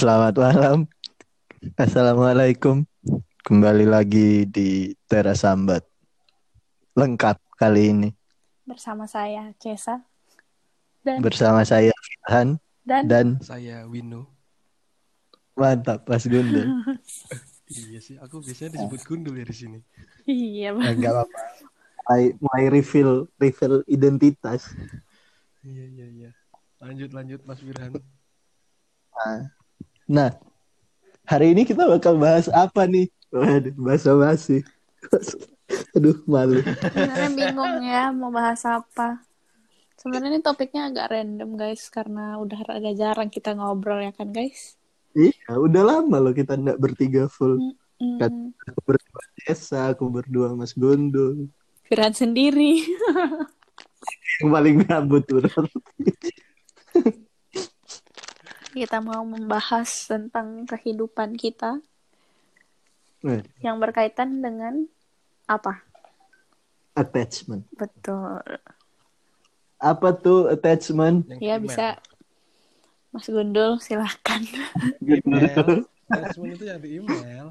Selamat malam. Assalamualaikum. Kembali lagi di Teras Sambat. Lengkap kali ini bersama saya Cesa dan bersama saya Firhan dan, dan Saya Wino. mantap Mas Gundul. Iya sih, aku biasanya disebut gundul ya di sini. iya Eh, Enggak apa-apa. Mulai, mulai reveal reveal identitas. Iya iya iya. Lanjut lanjut Mas Firhan. Nah, hari ini kita bakal bahas apa nih? Waduh, bahasa basi. Aduh, malu. sebenarnya bingung ya mau bahas apa sebenarnya ini topiknya agak random guys karena udah agak jarang kita ngobrol ya kan guys Iya, udah lama loh kita nggak bertiga full. Hmm, Kan- Aku berdua Desa, aku berdua Mas Gundul. Firhan sendiri Yang paling gabut berarti. kita mau membahas tentang kehidupan kita Nah, yang berkaitan dengan apa attachment. betul Apa tuh attachment? Ya bisa Mas Gundul silahkan Email. Attachment itu yang di email.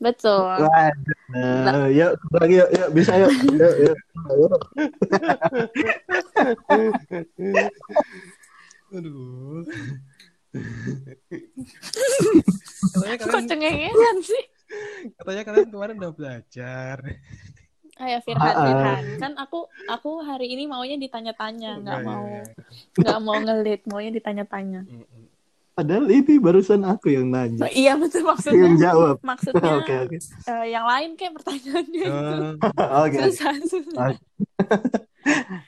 betul Waduh. Yuk, lagi yuk, yuk, bisa yuk. Yuk, yuk. Yuk. Aduh. Katanya kok kalian cengengesan sih katanya kalian kemarin udah belajar. Ayo Firhan, Ah, ah. Firhan. Kan aku aku hari ini maunya ditanya-tanya, nggak Iya, mau iya, nggak mau ngelit, maunya ditanya-tanya. iya. Padahal ini barusan aku yang Oh, nanya. iya betul Yang maksudnya. jawab. Maksudnya Oke, oke. eh, yang lain kayak pertanyaannya itu Eh, Oke. susah susah. Ah.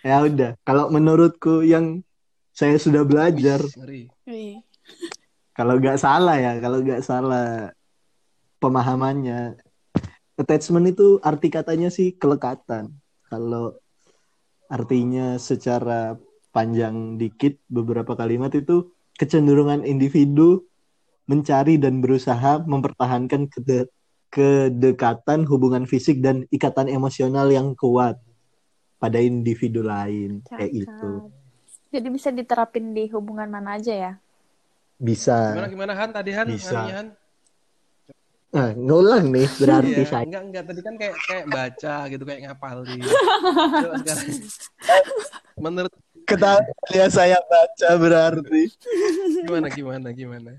Ya udah, kalau menurutku yang saya sudah belajar. Wih, kalau nggak salah ya, kalau nggak salah pemahamannya, attachment itu arti katanya sih kelekatan. Kalau artinya secara panjang dikit beberapa kalimat itu kecenderungan individu mencari dan berusaha mempertahankan kede- kedekatan hubungan fisik dan ikatan emosional yang kuat pada individu lain kayak cakep. gitu. Jadi bisa diterapin di hubungan mana aja ya? Bisa. Gimana gimana Han tadi Han? Bisa. Anunya, Han? Nah, ngulang nih berarti Iya, saya. enggak enggak tadi kan kayak kayak baca gitu kayak ngapalin. Coba sekarang. Menurut Ketahuan saya baca berarti. gimana gimana gimana?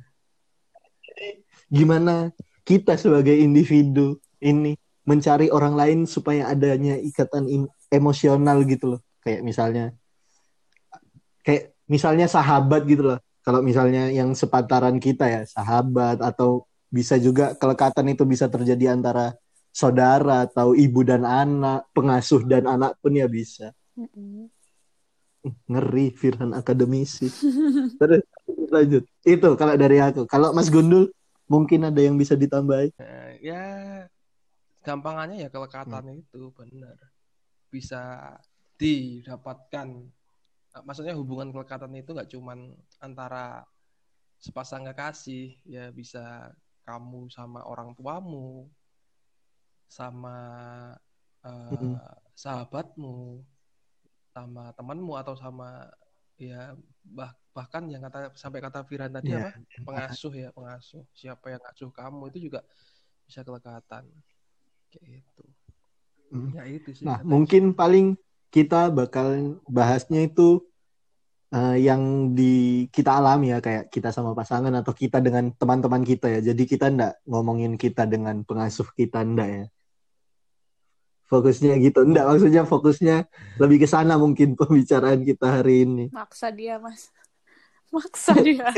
Gimana kita sebagai individu ini mencari orang lain supaya adanya ikatan emosional gitu loh. Kayak misalnya kayak misalnya sahabat gitu loh. Kalau misalnya yang sepantaran kita ya, sahabat atau bisa juga kelekatan itu bisa terjadi antara saudara atau ibu dan anak, pengasuh dan anak pun ya bisa. Ngeri Firhan akademisi. Terus lanjut. Itu kalau dari aku. Kalau Mas Gundul mungkin ada yang bisa ditambahin. Nah, ya gampangannya ya kelekatan itu benar bisa didapatkan maksudnya hubungan kelekatan itu nggak cuman antara sepasang kekasih ya bisa kamu sama orang tuamu sama eh, Mm. sahabatmu sama temanmu atau sama ya bah- bahkan yang kata sampai kata Firan tadi Ya. apa pengasuh ya pengasuh siapa yang ngasuh kamu itu juga bisa kelekatan kayak gitu Hmm. ya itu sih Nah, mungkin paling kita bakal bahasnya itu eh, yang di kita alami ya kayak kita sama pasangan atau kita dengan teman-teman kita ya. Jadi kita ndak ngomongin kita dengan pengasuh kita ndak ya. Fokusnya gitu. Ndak maksudnya fokusnya lebih ke sana mungkin pembicaraan kita hari ini. Maksa dia mas, maksa dia.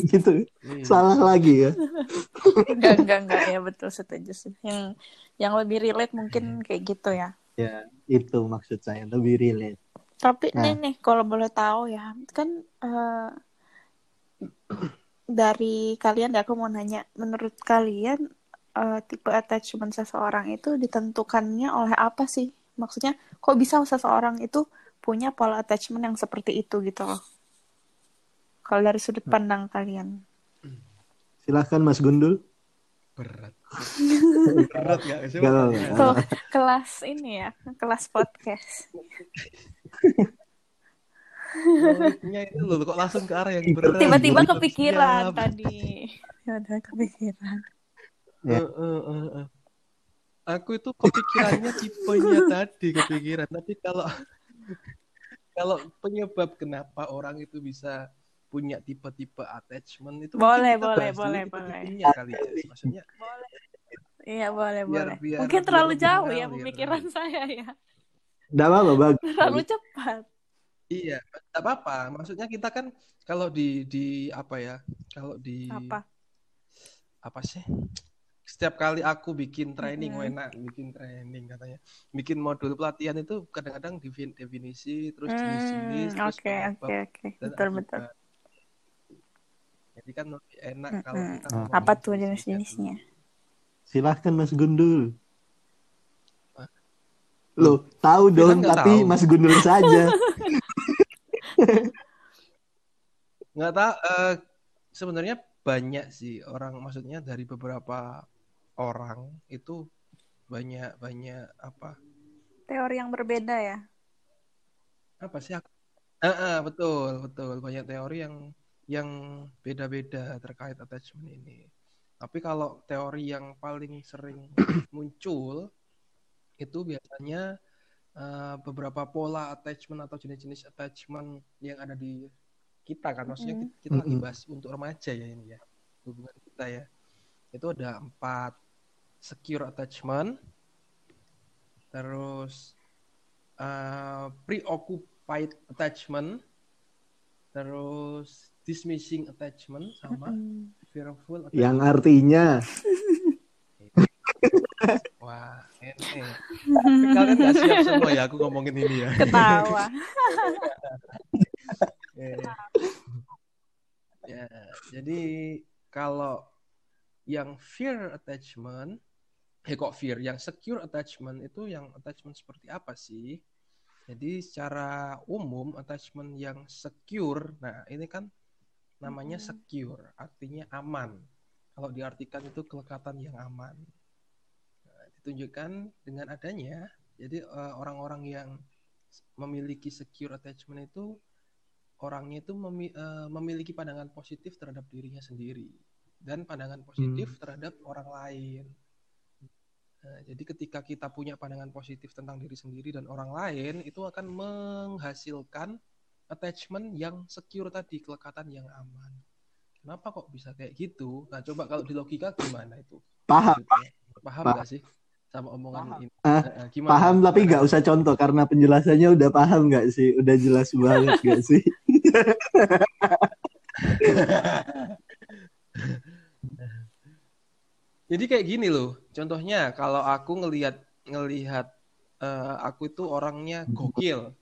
Gitu. Iya. Salah lagi ya. enggak enggak enggak ya betul setuju sih. Yang yang lebih relate mungkin kayak gitu ya. Ya, itu maksud saya lebih relate. Tapi Nah. nih nih kalau boleh tahu ya, kan eh, dari kalian aku mau nanya, menurut kalian eh, tipe attachment seseorang itu ditentukannya oleh apa sih? Maksudnya, kok bisa seseorang itu punya pola attachment yang seperti itu gitu loh? Kalau dari sudut pandang kalian. Silahkan Mas Gundul. berat berat gak. Ya. Tuh, kelas ini ya, kelas podcast. Baliknya itu loh kok langsung ke arah yang berat. Tiba-tiba Siap. kepikiran tadi. Tiba-tiba kepikiran. Ya. Eh, eh, eh. Aku itu kepikirannya tipenya tadi kepikiran, tapi kalau kalau penyebab kenapa orang itu bisa punya tipe-tipe attachment itu Boleh, kita boleh, boleh, tipe-tipenya kali ya. Maksudnya Iya boleh Biar- boleh. biar- Mungkin biar terlalu lebih jauh ya mengalir. pemikiran saya ya. Nggak apa-apa, bagus. Terlalu cepat. iya, tidak apa-apa. Maksudnya kita kan kalau di di apa ya? Kalau di Apa? apa sih? Setiap kali aku bikin training, Mm-mm. enak bikin training katanya. Bikin modul pelatihan itu kadang-kadang defin- definisi, terus Hmm, jenis-jenis, terus Oke oke oke. dan Betul betul. Jadi kan lebih enak kalau Mm-mm. kita Ah. Apa tuh jenis-jenisnya? Silahkan Mas Gundul. Hah? Loh, tahu dong, tapi tahu. Mas Gundul saja. nggak tahu eh, sebenarnya banyak sih orang maksudnya dari beberapa orang itu banyak banyak apa Teori yang berbeda ya. apa sih aku Eh, eh, betul betul banyak teori yang yang beda-beda terkait attachment ini. Tapi kalau teori yang paling sering muncul itu biasanya eh, beberapa pola attachment atau jenis-jenis attachment yang ada di kita kan. Maksudnya Mm-mm. kita, kita lagi bahas untuk remaja ya ini ya hubungan kita ya. Itu ada empat secure attachment terus uh, preoccupied attachment terus dismissing attachment sama fearful attachment. Yang artinya, wah ini. Tapi kalian nggak siap semua ya aku ngomongin ini ya. Ketawa. Eh. ya jadi kalau yang fear attachment eh kok fear? Yang secure attachment itu yang attachment seperti apa sih? Jadi secara umum attachment yang secure nah ini kan namanya secure artinya aman. Kalau diartikan itu kelekatan yang aman. Nah, ditunjukkan dengan adanya jadi eh, orang-orang yang memiliki secure attachment itu orangnya itu memi- eh, memiliki pandangan positif terhadap dirinya sendiri dan pandangan positif terhadap orang lain. Nah, jadi ketika kita punya pandangan positif tentang diri sendiri dan orang lain itu akan menghasilkan attachment yang secure tadi, kelekatan yang aman. Kenapa kok bisa kayak gitu? Nah, coba kalau di logika gimana itu? paham, Paham Paham. nggak sih sama omongan Paham. ini? Eh, gimana? paham tapi nggak usah contoh karena penjelasannya udah paham nggak sih? Udah jelas banget nggak sih? Jadi kayak gini loh, contohnya kalau aku ngelihat ngelihat eh, aku itu orangnya gokil,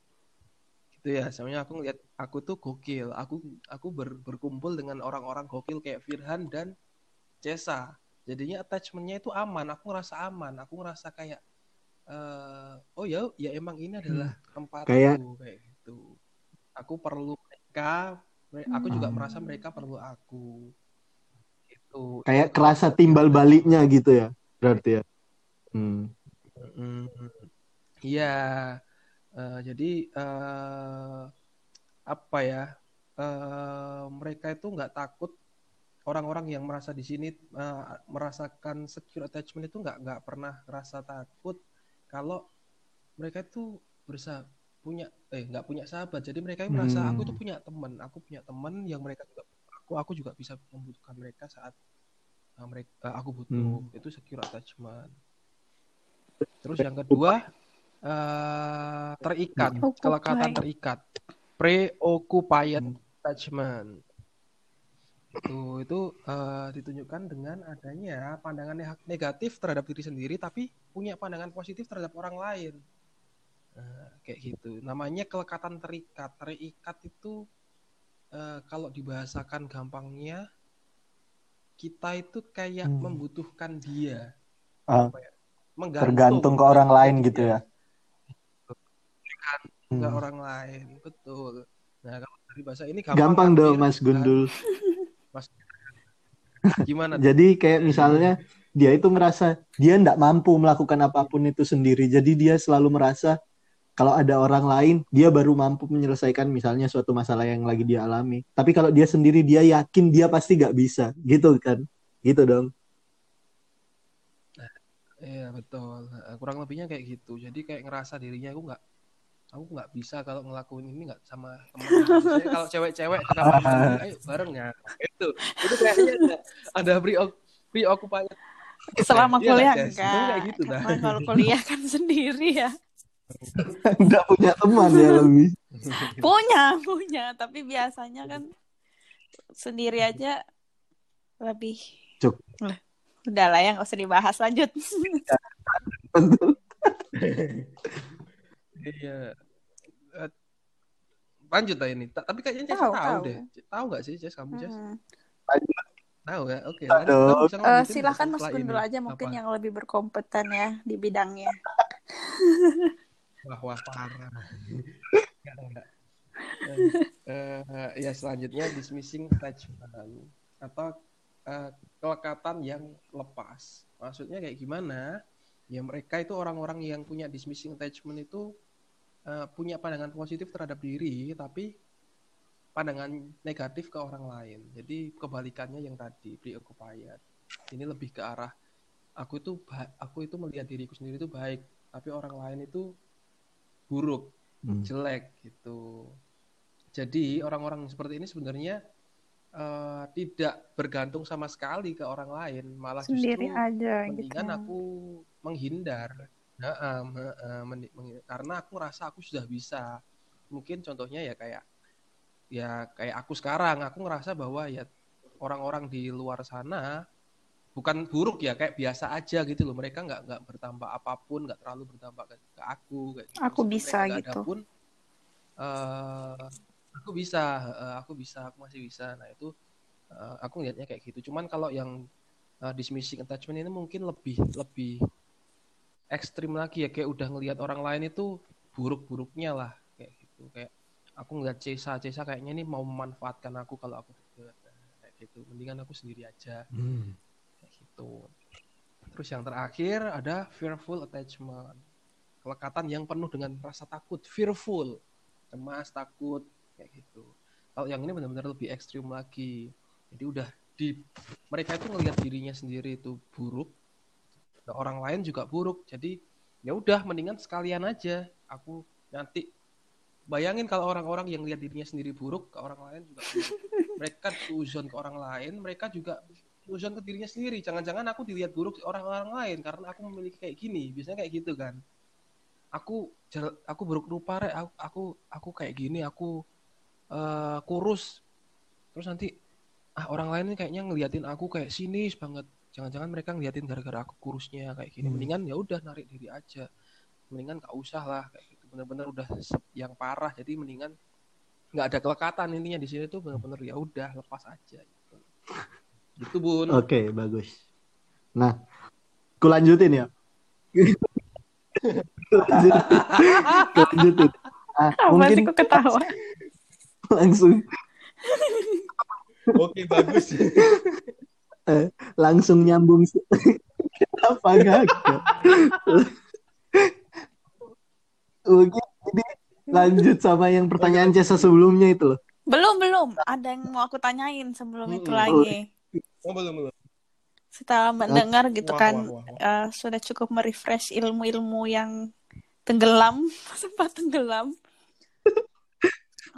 gitu ya. Soalnya aku ngelihat aku tuh gokil, aku aku ber- berkumpul dengan orang-orang gokil kayak Firhan dan Cesa. Jadinya attachmentnya itu aman, aku ngerasa aman, aku ngerasa kayak eh oh ya, ya emang ini adalah tempatku Kayak- kayak gitu. Aku perlu mereka, mere- aku juga Hmm. merasa mereka perlu aku. Gitu. Kayak kerasa timbal baliknya gitu ya, berarti ya. Hmm. Mm, Iya, Eh, jadi eh, apa ya? eh, mereka itu nggak takut orang-orang yang merasa di sini eh, merasakan secure attachment itu nggak nggak pernah rasa takut kalau mereka itu berusaha punya eh nggak punya sahabat. Jadi mereka itu merasa Hmm. aku itu punya teman, aku punya teman yang mereka juga aku aku juga bisa membutuhkan mereka saat eh, mereka aku butuh. Hmm. Itu secure attachment. Terus yang kedua eh, terikat, Occupied. kelekatan terikat. Preoccupied attachment. Itu itu eh, ditunjukkan dengan adanya pandangan neg- negatif terhadap diri sendiri tapi punya pandangan positif terhadap orang lain. Nah, kayak gitu. Namanya kelekatan terikat. Terikat itu eh, kalau dibahasakan gampangnya kita itu kayak Hmm. membutuhkan dia. Ya? Menggantung tergantung ke orang lain gitu ya. Ke Hmm. orang lain betul nah kalau dari bahasa ini Gampang kan, dong Fir? Mas Gundul. Mas gimana tuh? Jadi kayak misalnya dia itu merasa dia tidak mampu melakukan apa pun itu sendiri. Jadi dia selalu merasa kalau ada orang lain dia baru mampu menyelesaikan misalnya suatu masalah yang lagi dia alami tapi kalau dia sendiri dia yakin dia pasti gak bisa gitu kan gitu dong Iya betul. Nah, Kurang lebihnya kayak gitu. Jadi kayak ngerasa dirinya aku nggak aku nggak bisa kalau ngelakuin ini nggak sama. Misalnya kalau cewek-cewek ke kamar mandi, ayo bareng ya. Itu itu kayaknya ada, ada pre preoccupation. Selama Iya kuliah enggak. Gitu dah. Kalau kuliah kan sendiri ya. nggak punya teman ya lebih Punya, punya. Tapi biasanya kan sendiri aja lebih. Cuk. Lah, Udah lah ya, nggak usah dibahas. Lanjut. Iya. Eh, Lanjut lah ini. Ta- Tapi kayaknya Jess Tahu, tahu, tahu. deh. Tahu nggak sih Jess kamu Jess? Hmm. Tahu ya? Oke. Lanjut. Eh, ngelanjutin silahkan ini. dulu aja mungkin Apa? yang lebih berkompeten ya di bidangnya. Wah, wah parah. Eh, eh, ya selanjutnya dismissing attachment atau eh, kelekatan yang lepas. Maksudnya kayak gimana? Ya mereka itu orang-orang yang punya dismissing attachment itu eh, punya pandangan positif terhadap diri, tapi pandangan negatif ke orang lain. Jadi kebalikannya yang tadi preoccupied. Ini lebih ke arah aku itu aku itu melihat diriku sendiri itu baik, tapi orang lain itu buruk Hmm. jelek gitu. Jadi orang-orang seperti ini sebenarnya eh, tidak bergantung sama sekali ke orang lain, malah Sendiri justru aja gitu. mendingan aku menghindar. Heeh, mendi- menghi- karena aku rasa aku sudah bisa. Mungkin contohnya ya kayak ya kayak aku sekarang, aku ngerasa bahwa ya orang-orang di luar sana bukan buruk ya kayak biasa aja gitu loh mereka nggak nggak bertambah apa pun nggak terlalu bertambah ke, ke aku kayak gitu. Aku bisa gitu. pun eh aku bisa eh, aku bisa aku masih bisa nah itu eh, aku lihatnya kayak gitu cuman kalau yang eh, dismissing attachment ini mungkin lebih lebih ekstrim lagi ya kayak udah ngelihat orang lain itu buruk-buruknya lah kayak gitu kayak aku ngeliat Cesa Cesa kayaknya ini mau memanfaatkan aku kalau aku kayak gitu mendingan aku sendiri aja Hmm. kayak gitu. Terus yang terakhir ada fearful attachment. Kelekatan yang penuh dengan rasa takut, fearful, cemas, takut, kayak gitu. Kalau yang ini benar-benar lebih ekstrim lagi. Jadi udah di mereka itu ngelihat dirinya sendiri itu buruk, orang lain juga buruk. Jadi ya udah mendingan sekalian aja. Aku nanti bayangin kalau orang-orang yang lihat dirinya sendiri buruk ke orang lain juga buruk. mereka suzon ke orang lain, mereka juga suzon ke dirinya sendiri. Jangan-jangan aku dilihat buruk orang-orang lain karena aku memiliki kayak gini. Biasanya kayak gitu kan. Aku aku buruk rupa rek, aku aku, aku kayak gini, aku eh, kurus. Terus nanti ah orang lain ini kayaknya ngeliatin aku kayak sinis banget. Jangan-jangan mereka ngeliatin gara-gara aku kurusnya kayak gini. Hmm. Mendingan ya udah narik diri aja. Mendingan gak usah lah kayak gitu. Bener-bener udah yang parah. Jadi mendingan nggak ada kelekatan intinya di sini tuh bener-bener ya udah lepas aja gitu. Gitu bun. Oke, bagus. Nah, aku lanjutin ya. lanjutin. lanjutin. Ah, Apa mungkin sih kok ketawa? langsung Oke bagus. langsung nyambung. Kenapa gak? Mungkin jadi lanjut sama yang pertanyaan Cesa sebelumnya itu loh. Belum, belum. Ada yang mau aku tanyain sebelum itu Mm-mm. lagi. Oh, belum belum. Setelah mendengar gitu Wah, kan, wah, wah, wah. eh, sudah cukup merefresh ilmu-ilmu yang tenggelam, sempat tenggelam.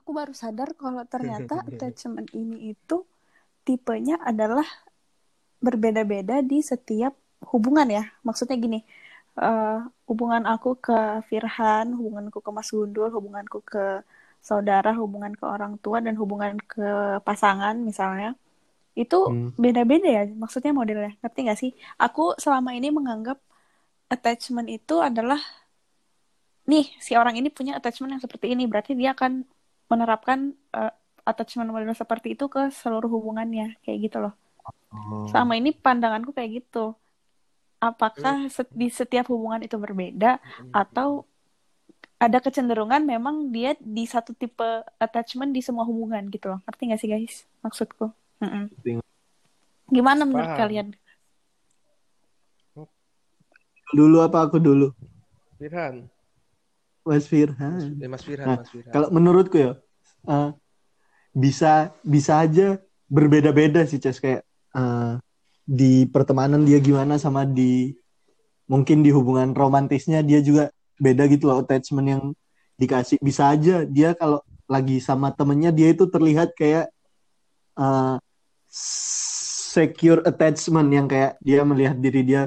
Aku baru sadar kalau ternyata attachment ini itu tipenya adalah berbeda-beda di setiap hubungan ya. Maksudnya gini, eh, hubungan aku ke Firhan, hubunganku ke Mas Gundul, hubunganku ke saudara, hubungan ke orang tua, dan hubungan ke pasangan misalnya, itu Hmm. beda-beda ya. Maksudnya modelnya, ngerti nggak sih? Aku selama ini menganggap attachment itu adalah, nih, si orang ini punya attachment yang seperti ini, berarti dia akan menerapkan eh, attachment model seperti itu ke seluruh hubungannya, kayak gitu loh. Oh. Selama ini pandanganku kayak gitu. Apakah set- di setiap hubungan itu berbeda atau ada kecenderungan memang dia di satu tipe attachment di semua hubungan gitu loh. Ngerti gak sih guys maksudku? Mm-mm. Ngerti. Gimana menurut Paham. kalian? Dulu apa aku dulu? Firhan. Mas Mas, Firhan. eh, Mas Firhan, Nah, Mas Firhan. Kalau menurutku ya eh, bisa bisa aja berbeda-beda sih Ces kayak eh, di pertemanan dia gimana sama di mungkin di hubungan romantisnya dia juga beda gitu loh attachment yang dikasih. Bisa aja dia kalau lagi sama temennya dia itu terlihat kayak eh, secure attachment yang kayak dia melihat diri dia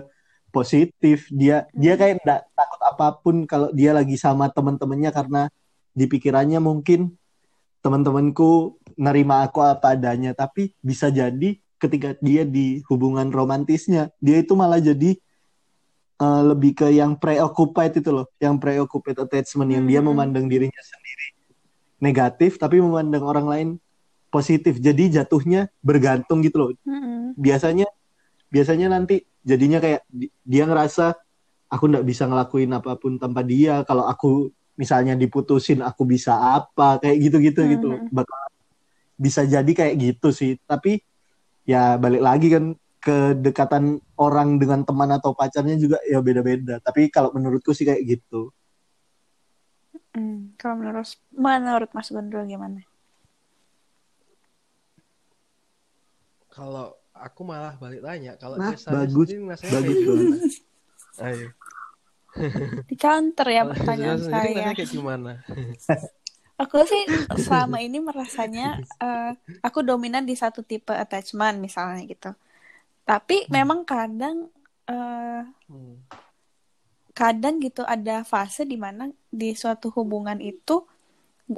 positif. Dia dia kayak nggak takut apa pun kalau dia lagi sama temen-temennya karena di pikirannya mungkin teman-temanku nerima aku apa adanya. Tapi bisa jadi ketika dia di hubungan romantisnya dia itu malah jadi eh, lebih ke yang preoccupied itu loh yang preoccupied attachment yang dia Hmm. memandang dirinya sendiri negatif tapi memandang orang lain positif jadi jatuhnya bergantung gitu loh Mm-mm. biasanya biasanya nanti jadinya kayak di- dia ngerasa aku nggak bisa ngelakuin apa pun tanpa dia kalau aku misalnya diputusin aku bisa apa kayak gitu-gitu gitu loh. Mhm. bakal bisa jadi kayak gitu sih tapi ya balik lagi kan kedekatan orang dengan teman atau pacarnya juga ya beda-beda tapi kalau menurutku sih kayak gitu Hmm, Kalau menurut menurut Mas Gondrol gimana? Kalau aku malah balik tanya, kalau Nah, bagus. Bagus kayak gimana? banget. Ayo. Di counter ya pertanyaan saya. kayak gimana? Aku sih selama ini merasanya eh, aku dominan di satu tipe attachment misalnya gitu. Tapi memang kadang eh, Hmm. kadang gitu ada fase di mana di suatu hubungan itu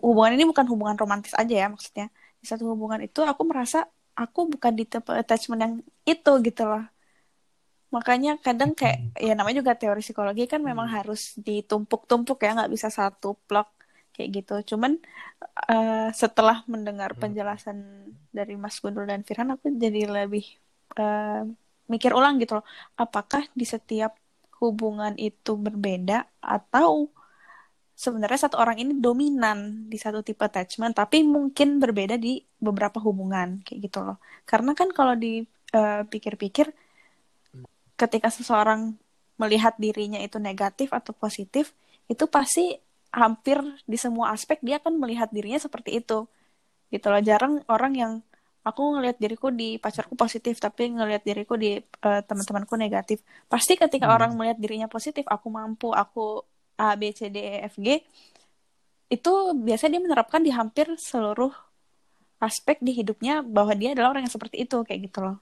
hubungan ini bukan hubungan romantis aja ya maksudnya. Di suatu hubungan itu aku merasa aku bukan di tipe attachment yang itu gitu loh. Makanya kadang kayak ya namanya juga teori psikologi kan memang harus ditumpuk-tumpuk ya nggak bisa satu plok kayak gitu. Cuman eh, setelah mendengar Hmm. penjelasan dari Mas Gundul dan Firhan aku jadi lebih eh, mikir ulang gitu loh. Apakah di setiap hubungan itu berbeda atau sebenarnya satu orang ini dominan di satu tipe attachment tapi mungkin berbeda di beberapa hubungan kayak gitu loh. Karena kan kalau dipikir-pikir ketika seseorang melihat dirinya itu negatif atau positif itu pasti hampir di semua aspek dia akan melihat dirinya seperti itu gitu loh jarang orang yang aku ngelihat diriku di pacarku positif tapi ngelihat diriku di eh, teman-temanku negatif pasti ketika Hmm. orang melihat dirinya positif aku mampu aku A B C D E F G itu biasanya dia menerapkan di hampir seluruh aspek di hidupnya bahwa dia adalah orang yang seperti itu kayak gitu loh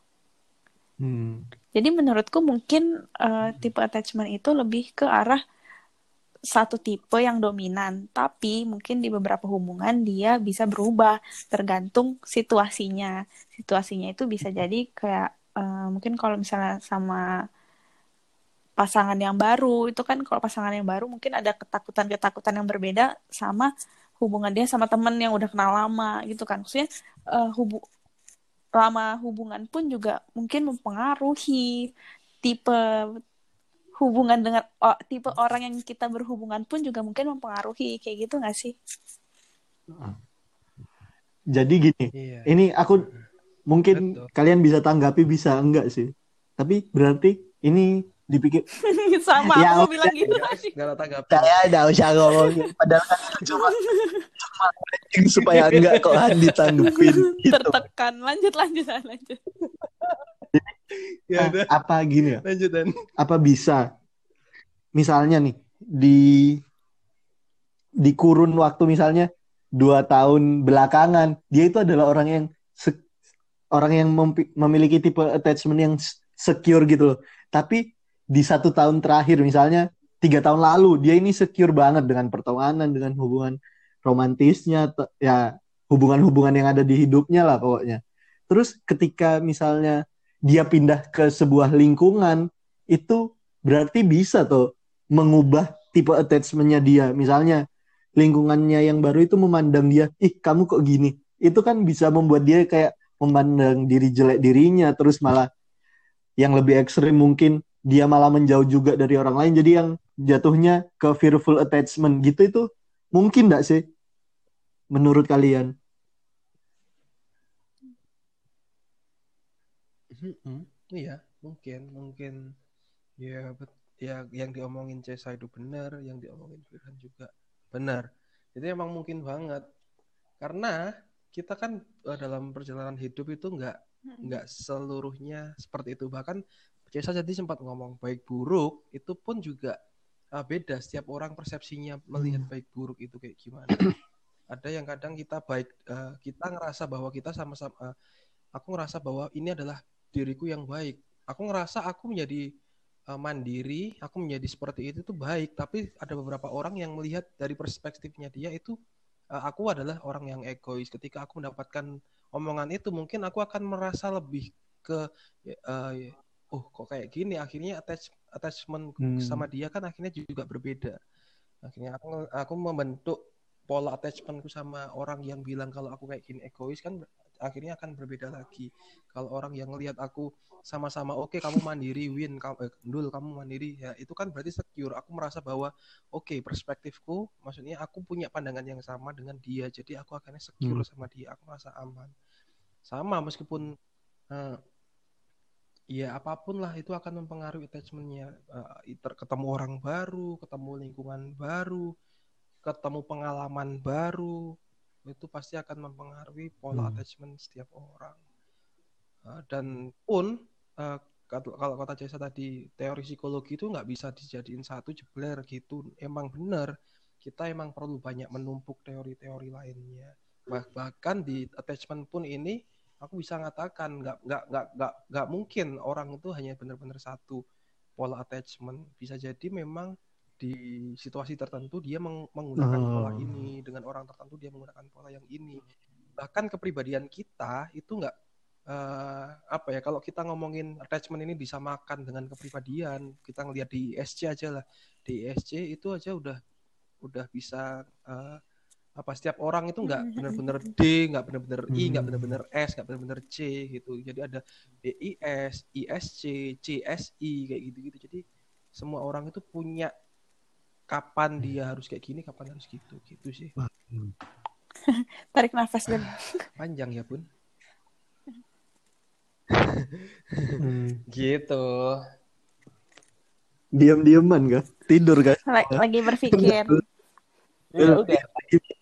Hmm. jadi menurutku mungkin eh, tipe attachment itu lebih ke arah satu tipe yang dominan, tapi mungkin di beberapa hubungan dia bisa berubah tergantung situasinya. Situasinya itu bisa jadi kayak eh, mungkin kalau misalnya sama pasangan yang baru itu kan kalau pasangan yang baru mungkin ada ketakutan-ketakutan yang berbeda sama hubungan dia sama temen yang udah kenal lama gitu kan. Maksudnya eh, hubu lama hubungan pun juga mungkin mempengaruhi tipe hubungan dengan oh, tipe orang yang kita berhubungan pun juga mungkin mempengaruhi kayak gitu nggak sih? jadi gini Iya. ini aku mungkin Betul. kalian bisa tanggapi bisa enggak sih tapi berarti ini dipikir sama Ya, aku bilang gitu tadi. saya enggak usah ngomongin padahal kan cuma cuma supaya enggak kok Han ditanggepin gitu. Tertekan. Lanjut lanjut lanjut. Ya udah, apa gini ya? Lanjut dan. apa bisa? Misalnya nih di di kurun waktu misalnya dua tahun belakangan dia itu adalah orang yang se- orang yang memiliki tipe attachment yang secure gitu loh. Tapi di satu tahun terakhir misalnya tiga tahun lalu dia ini secure banget dengan pertemanan dengan hubungan romantisnya ya hubungan-hubungan yang ada di hidupnya lah pokoknya. Terus ketika misalnya dia pindah ke sebuah lingkungan itu berarti bisa tuh mengubah tipe attachment-nya dia. Misalnya lingkungannya yang baru itu memandang dia, ih kamu kok gini. Itu kan bisa membuat dia kayak memandang diri jelek dirinya, terus malah yang lebih ekstrim mungkin dia malah menjauh juga dari orang lain. Jadi yang jatuhnya ke fearful attachment gitu itu mungkin nggak sih? Menurut kalian? Mm-mm. Iya, mungkin, mungkin ya bet- ya yang diomongin Cesa itu benar, yang diomongin Firhan juga benar. Itu emang mungkin banget. Karena kita kan uh, dalam perjalanan hidup itu nggak nggak seluruhnya seperti itu. Bahkan Cesa jadi sempat ngomong baik buruk itu pun juga uh, beda. Setiap orang persepsinya melihat baik buruk itu kayak gimana. Ada yang kadang kita baik uh, kita ngerasa bahwa kita sama-sama uh, aku ngerasa bahwa ini adalah diriku yang baik. Aku ngerasa aku menjadi uh, mandiri, aku menjadi seperti itu tuh baik, tapi ada beberapa orang yang melihat dari perspektifnya dia itu uh, aku adalah orang yang egois. Ketika aku mendapatkan omongan itu, mungkin aku akan merasa lebih ke uh, oh kok kayak gini. Akhirnya attach attachment Hmm. sama dia kan akhirnya juga berbeda. Akhirnya aku aku membentuk pola attachmentku sama orang yang bilang kalau aku kayak gini egois kan akhirnya akan berbeda lagi. Kalau orang yang ngelihat aku sama-sama oke kamu mandiri win kamu eh, Dul kamu mandiri ya itu kan berarti secure. Aku merasa bahwa oke perspektifku maksudnya aku punya pandangan yang sama dengan dia jadi aku akhirnya secure Hmm. sama dia. Aku merasa aman. Sama meskipun eh, ya apa pun lah itu akan mempengaruhi attachmentnya. Ter- ketemu orang baru, ketemu lingkungan baru, ketemu pengalaman baru itu pasti akan mempengaruhi pola Hmm. attachment setiap orang. Uh, dan pun uh, kalau kata Jasa tadi teori psikologi itu nggak bisa dijadiin satu jebler gitu. Emang benar kita emang perlu banyak menumpuk teori-teori lainnya. Bah- bahkan di attachment pun ini aku bisa ngatakan nggak nggak nggak nggak nggak mungkin orang itu hanya benar-benar satu pola attachment. Bisa jadi memang di situasi tertentu dia meng- menggunakan pola Oh. ini dengan orang tertentu dia menggunakan pola yang ini. Bahkan kepribadian kita itu nggak eh, apa ya kalau kita ngomongin attachment ini disamakan dengan kepribadian kita ngelihat di ISC aja lah. Di ISC itu aja udah udah bisa eh, apa setiap orang itu nggak benar-benar D nggak benar-benar I nggak Hmm. benar-benar S nggak benar-benar C gitu. Jadi ada DIS ISC CSI kayak gitu-gitu. Jadi semua orang itu punya kapan dia harus kayak gini kapan harus gitu gitu sih Tarik nafas dulu. panjang ya pun Hmm. gitu Diam-diaman kah? Tidur? La- Lagi berpikir. ya udah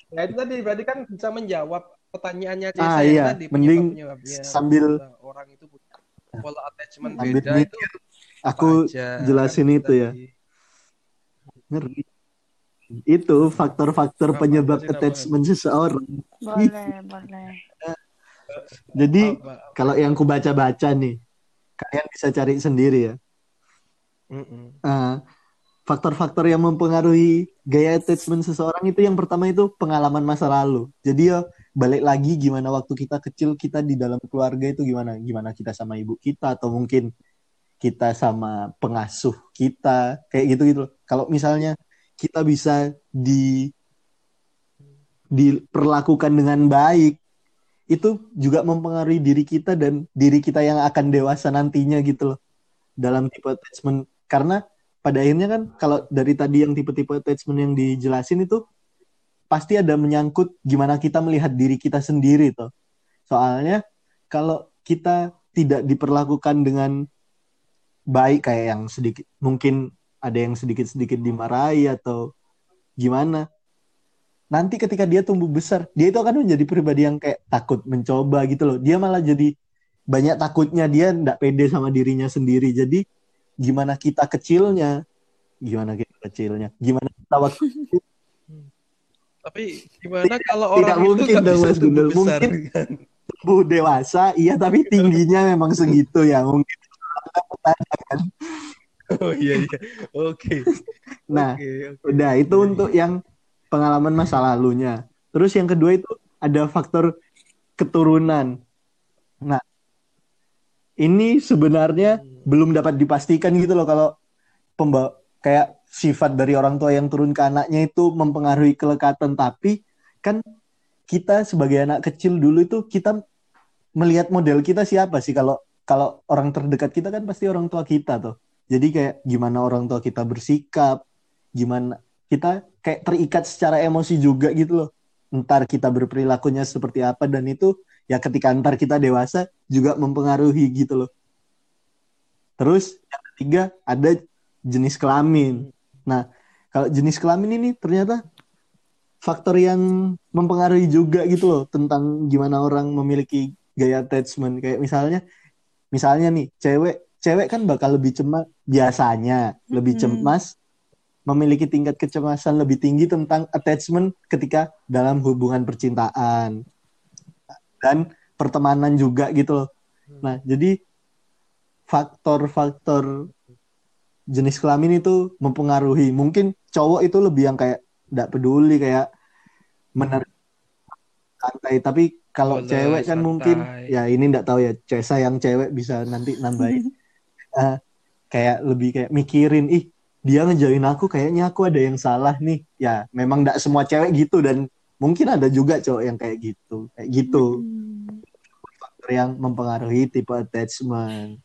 nah itu tadi berarti kan bisa menjawab pertanyaannya Cesa Ah, iya. tadi Mending penyebab-penyebabnya. sambil- orang itu punya pola attachment Sambil beda mikir, itu Aku aja, jelasin kan itu ya. Ngeri. Itu faktor-faktor penyebab apa? attachment seseorang. Boleh, boleh. Jadi kalau yang ku baca-baca nih, kalian bisa cari sendiri ya. Ah, faktor-faktor yang mempengaruhi gaya attachment seseorang itu yang pertama itu pengalaman masa lalu. Jadi ya balik lagi gimana waktu kita kecil kita di dalam keluarga itu gimana gimana kita sama ibu kita atau mungkin kita sama pengasuh kita kayak gitu gitu. Kalau misalnya kita bisa di diperlakukan dengan baik itu juga mempengaruhi diri kita dan diri kita yang akan dewasa nantinya gitu loh dalam tipe attachment karena pada akhirnya kan kalau dari tadi yang tipe-tipe attachment yang dijelasin itu pasti ada menyangkut gimana kita melihat diri kita sendiri tuh. Soalnya kalau kita tidak diperlakukan dengan baik kayak yang sedikit mungkin ada yang sedikit-sedikit dimarahi atau gimana. Nanti ketika dia tumbuh besar, dia itu akan menjadi pribadi yang kayak takut mencoba gitu loh. Dia malah jadi banyak takutnya dia nggak pede sama dirinya sendiri. Jadi gimana kita kecilnya, gimana kita kecilnya, gimana kita waktu Tapi gimana kalau tidak orang itu mungkin dong, bisa Mas tumbuh Gundul. besar Mungkin. kan? tumbuh dewasa, iya tapi tingginya memang segitu ya mungkin. Oh iya iya. Oke. Nah, Oke, oke. udah itu Iya, untuk yang pengalaman masa lalunya. Terus yang kedua itu ada faktor keturunan. Nah, ini sebenarnya Hmm. belum dapat dipastikan gitu loh kalau pembawa kayak sifat dari orang tua yang turun ke anaknya itu mempengaruhi kelekatan tapi kan kita sebagai anak kecil dulu itu kita melihat model kita siapa sih kalau kalau orang terdekat kita kan pasti orang tua kita tuh. Jadi kayak gimana orang tua kita bersikap gimana kita kayak terikat secara emosi juga gitu loh. Ntar kita berperilakunya seperti apa dan itu ya ketika ntar kita dewasa juga mempengaruhi gitu loh. Terus yang ketiga ada jenis kelamin. Nah kalau jenis kelamin ini ternyata faktor yang mempengaruhi juga gitu loh tentang gimana orang memiliki gaya attachment. Kayak misalnya misalnya nih cewek cewek kan bakal lebih cemas biasanya lebih Mm-mm. cemas memiliki tingkat kecemasan lebih tinggi tentang attachment ketika dalam hubungan percintaan dan pertemanan juga gitu loh. Nah, jadi faktor-faktor jenis kelamin itu mempengaruhi. Mungkin cowok itu lebih yang kayak tidak peduli kayak menerima santai, tapi kalau Boleh, cewek kan santai. mungkin ya ini tidak tahu ya, cewek sayang cewek bisa nanti nambahin Eh, kayak lebih kayak mikirin ih dia ngejauhin aku kayaknya aku ada yang salah nih. Ya, memang tidak semua cewek gitu dan mungkin ada juga cowok yang kayak gitu. Kayak gitu Hmm. faktor yang mempengaruhi tipe attachment.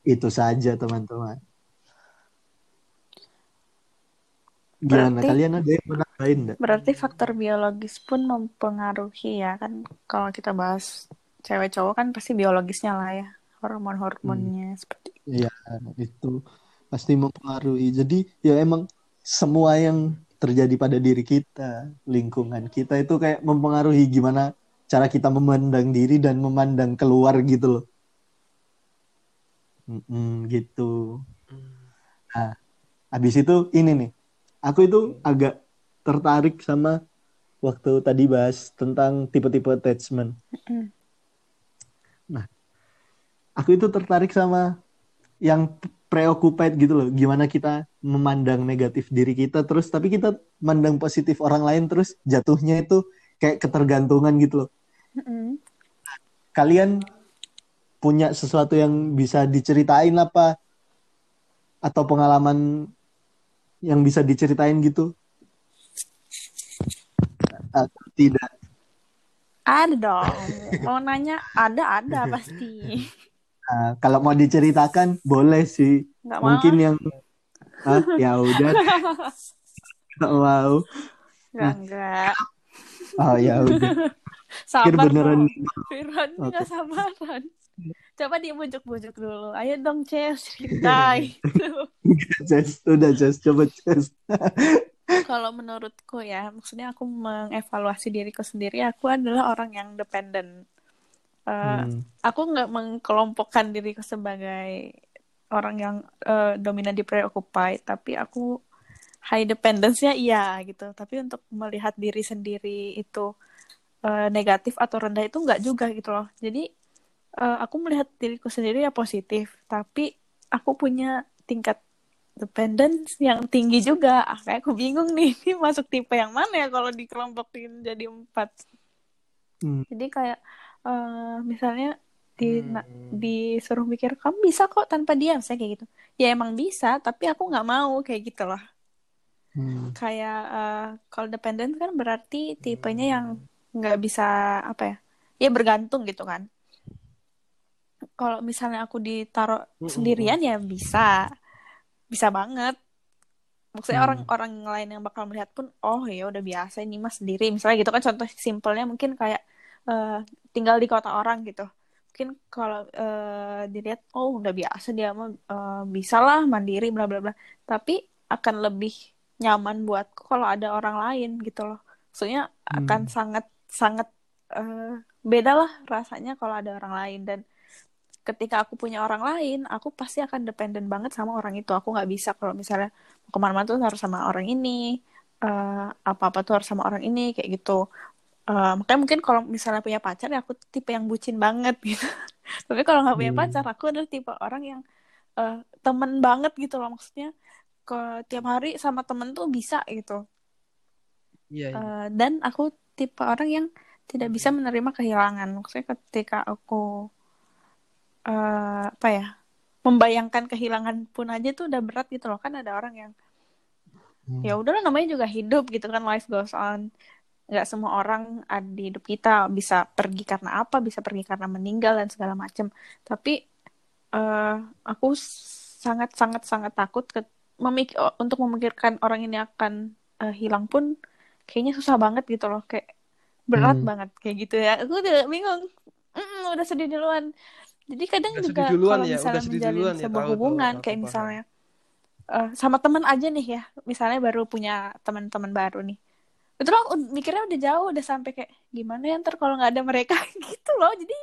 Itu saja teman-teman. Gimana Berarti- kalian ada yang menambahin nggak? Berarti faktor biologis pun mempengaruhi ya kan kalau kita bahas cewek cowok kan pasti biologisnya lah ya hormon-hormonnya seperti Iya, itu pasti mempengaruhi. Jadi ya emang semua yang terjadi pada diri kita, lingkungan kita itu kayak mempengaruhi gimana cara kita memandang diri dan memandang keluar gitu loh. Mm-mm, gitu. Hmm. Habis itu ini nih, aku itu agak tertarik sama waktu tadi bahas tentang tipe-tipe attachment. Nah, aku itu tertarik sama yang preoccupied gitu loh. Gimana kita memandang negatif diri kita terus, tapi kita mandang positif orang lain terus jatuhnya itu kayak ketergantungan gitu loh. Kalian punya sesuatu yang bisa diceritain apa? Atau pengalaman yang bisa diceritain gitu? Atau tidak? Ada dong. Mau nanya ada ada pasti. Nah, kalau mau diceritakan boleh sih. Nggak mau. Mungkin yang Hah? ya udah nggak mau. Enggak enggak. Oh ya udah. Sabar beneran. Firman nggak sabaran. Coba dibujuk-bujuk dulu. Ayo dong, Ces, ceritain. Jess, udah Jess, coba Jess. Kalau menurutku ya, maksudnya aku mengevaluasi diriku sendiri, aku adalah orang yang dependent. Eh, Hmm. Aku nggak mengkelompokkan diriku sebagai orang yang eh, dominan di preoccupied, tapi aku high dependence-nya iya gitu. Tapi untuk melihat diri sendiri itu eh, negatif atau rendah itu nggak juga gitu loh. Jadi eh, aku melihat diriku sendiri ya positif, tapi aku punya tingkat dependence yang tinggi juga. Ah, kayak aku bingung nih, ini masuk tipe yang mana ya kalau dikelompokin jadi empat. Hmm. Jadi kayak eh, misalnya di Hmm. disuruh mikir kamu bisa kok tanpa dia, saya kayak gitu. Ya emang bisa, tapi aku nggak mau kayak gitu loh. Hmm. Kayak eh, kalau dependent kan berarti tipenya yang nggak bisa apa ya? Ya bergantung gitu kan. Kalau misalnya aku ditaruh Mm-mm. sendirian ya bisa, bisa banget. Maksudnya Hmm. orang-orang lain yang bakal melihat pun, oh ya udah biasa ini mas sendiri. Misalnya gitu kan contoh simpelnya mungkin kayak eh, tinggal di kota orang gitu. Mungkin kalau eh, dilihat, oh udah biasa dia mah eh, bisa lah mandiri bla bla bla. Tapi akan lebih nyaman buatku kalau ada orang lain gitu loh. Maksudnya akan Hmm. sangat sangat eh, beda lah rasanya kalau ada orang lain dan ketika aku punya orang lain, aku pasti akan dependen banget sama orang itu. Aku nggak bisa kalau misalnya ke mana-mana tuh harus sama orang ini, eh, apa-apa tuh harus sama orang ini, kayak gitu. Eh, makanya mungkin kalau misalnya punya pacar, ya aku tipe yang bucin banget gitu. Tapi kalau nggak punya Hmm. pacar, aku adalah tipe orang yang eh, temen banget gitu loh. Maksudnya ke tiap hari sama temen tuh bisa gitu. Iya, iya. Eh, dan aku tipe orang yang tidak bisa menerima kehilangan. Maksudnya ketika aku eh, apa ya membayangkan kehilangan pun aja tuh udah berat gitu loh. Kan ada orang yang Hmm. ya udahlah namanya juga hidup gitu kan life goes on. Nggak semua orang ada di hidup kita bisa pergi karena apa, bisa pergi karena meninggal dan segala macam. Tapi eh, aku sangat sangat sangat takut ke memik untuk memikirkan orang ini akan eh, hilang pun kayaknya susah banget gitu loh kayak berat Hmm. banget kayak gitu ya aku udah bingung Mm, udah sedih duluan jadi kadang Udah juga duluan kalau ya, misalnya menjalin duluan ya, sebuah tahu tuh, hubungan aku kayak misalnya eh, sama teman aja nih ya misalnya baru punya teman-teman baru nih. Itu loh mikirnya udah jauh udah sampai kayak gimana ya ntar kalau nggak ada mereka gitu loh. Jadi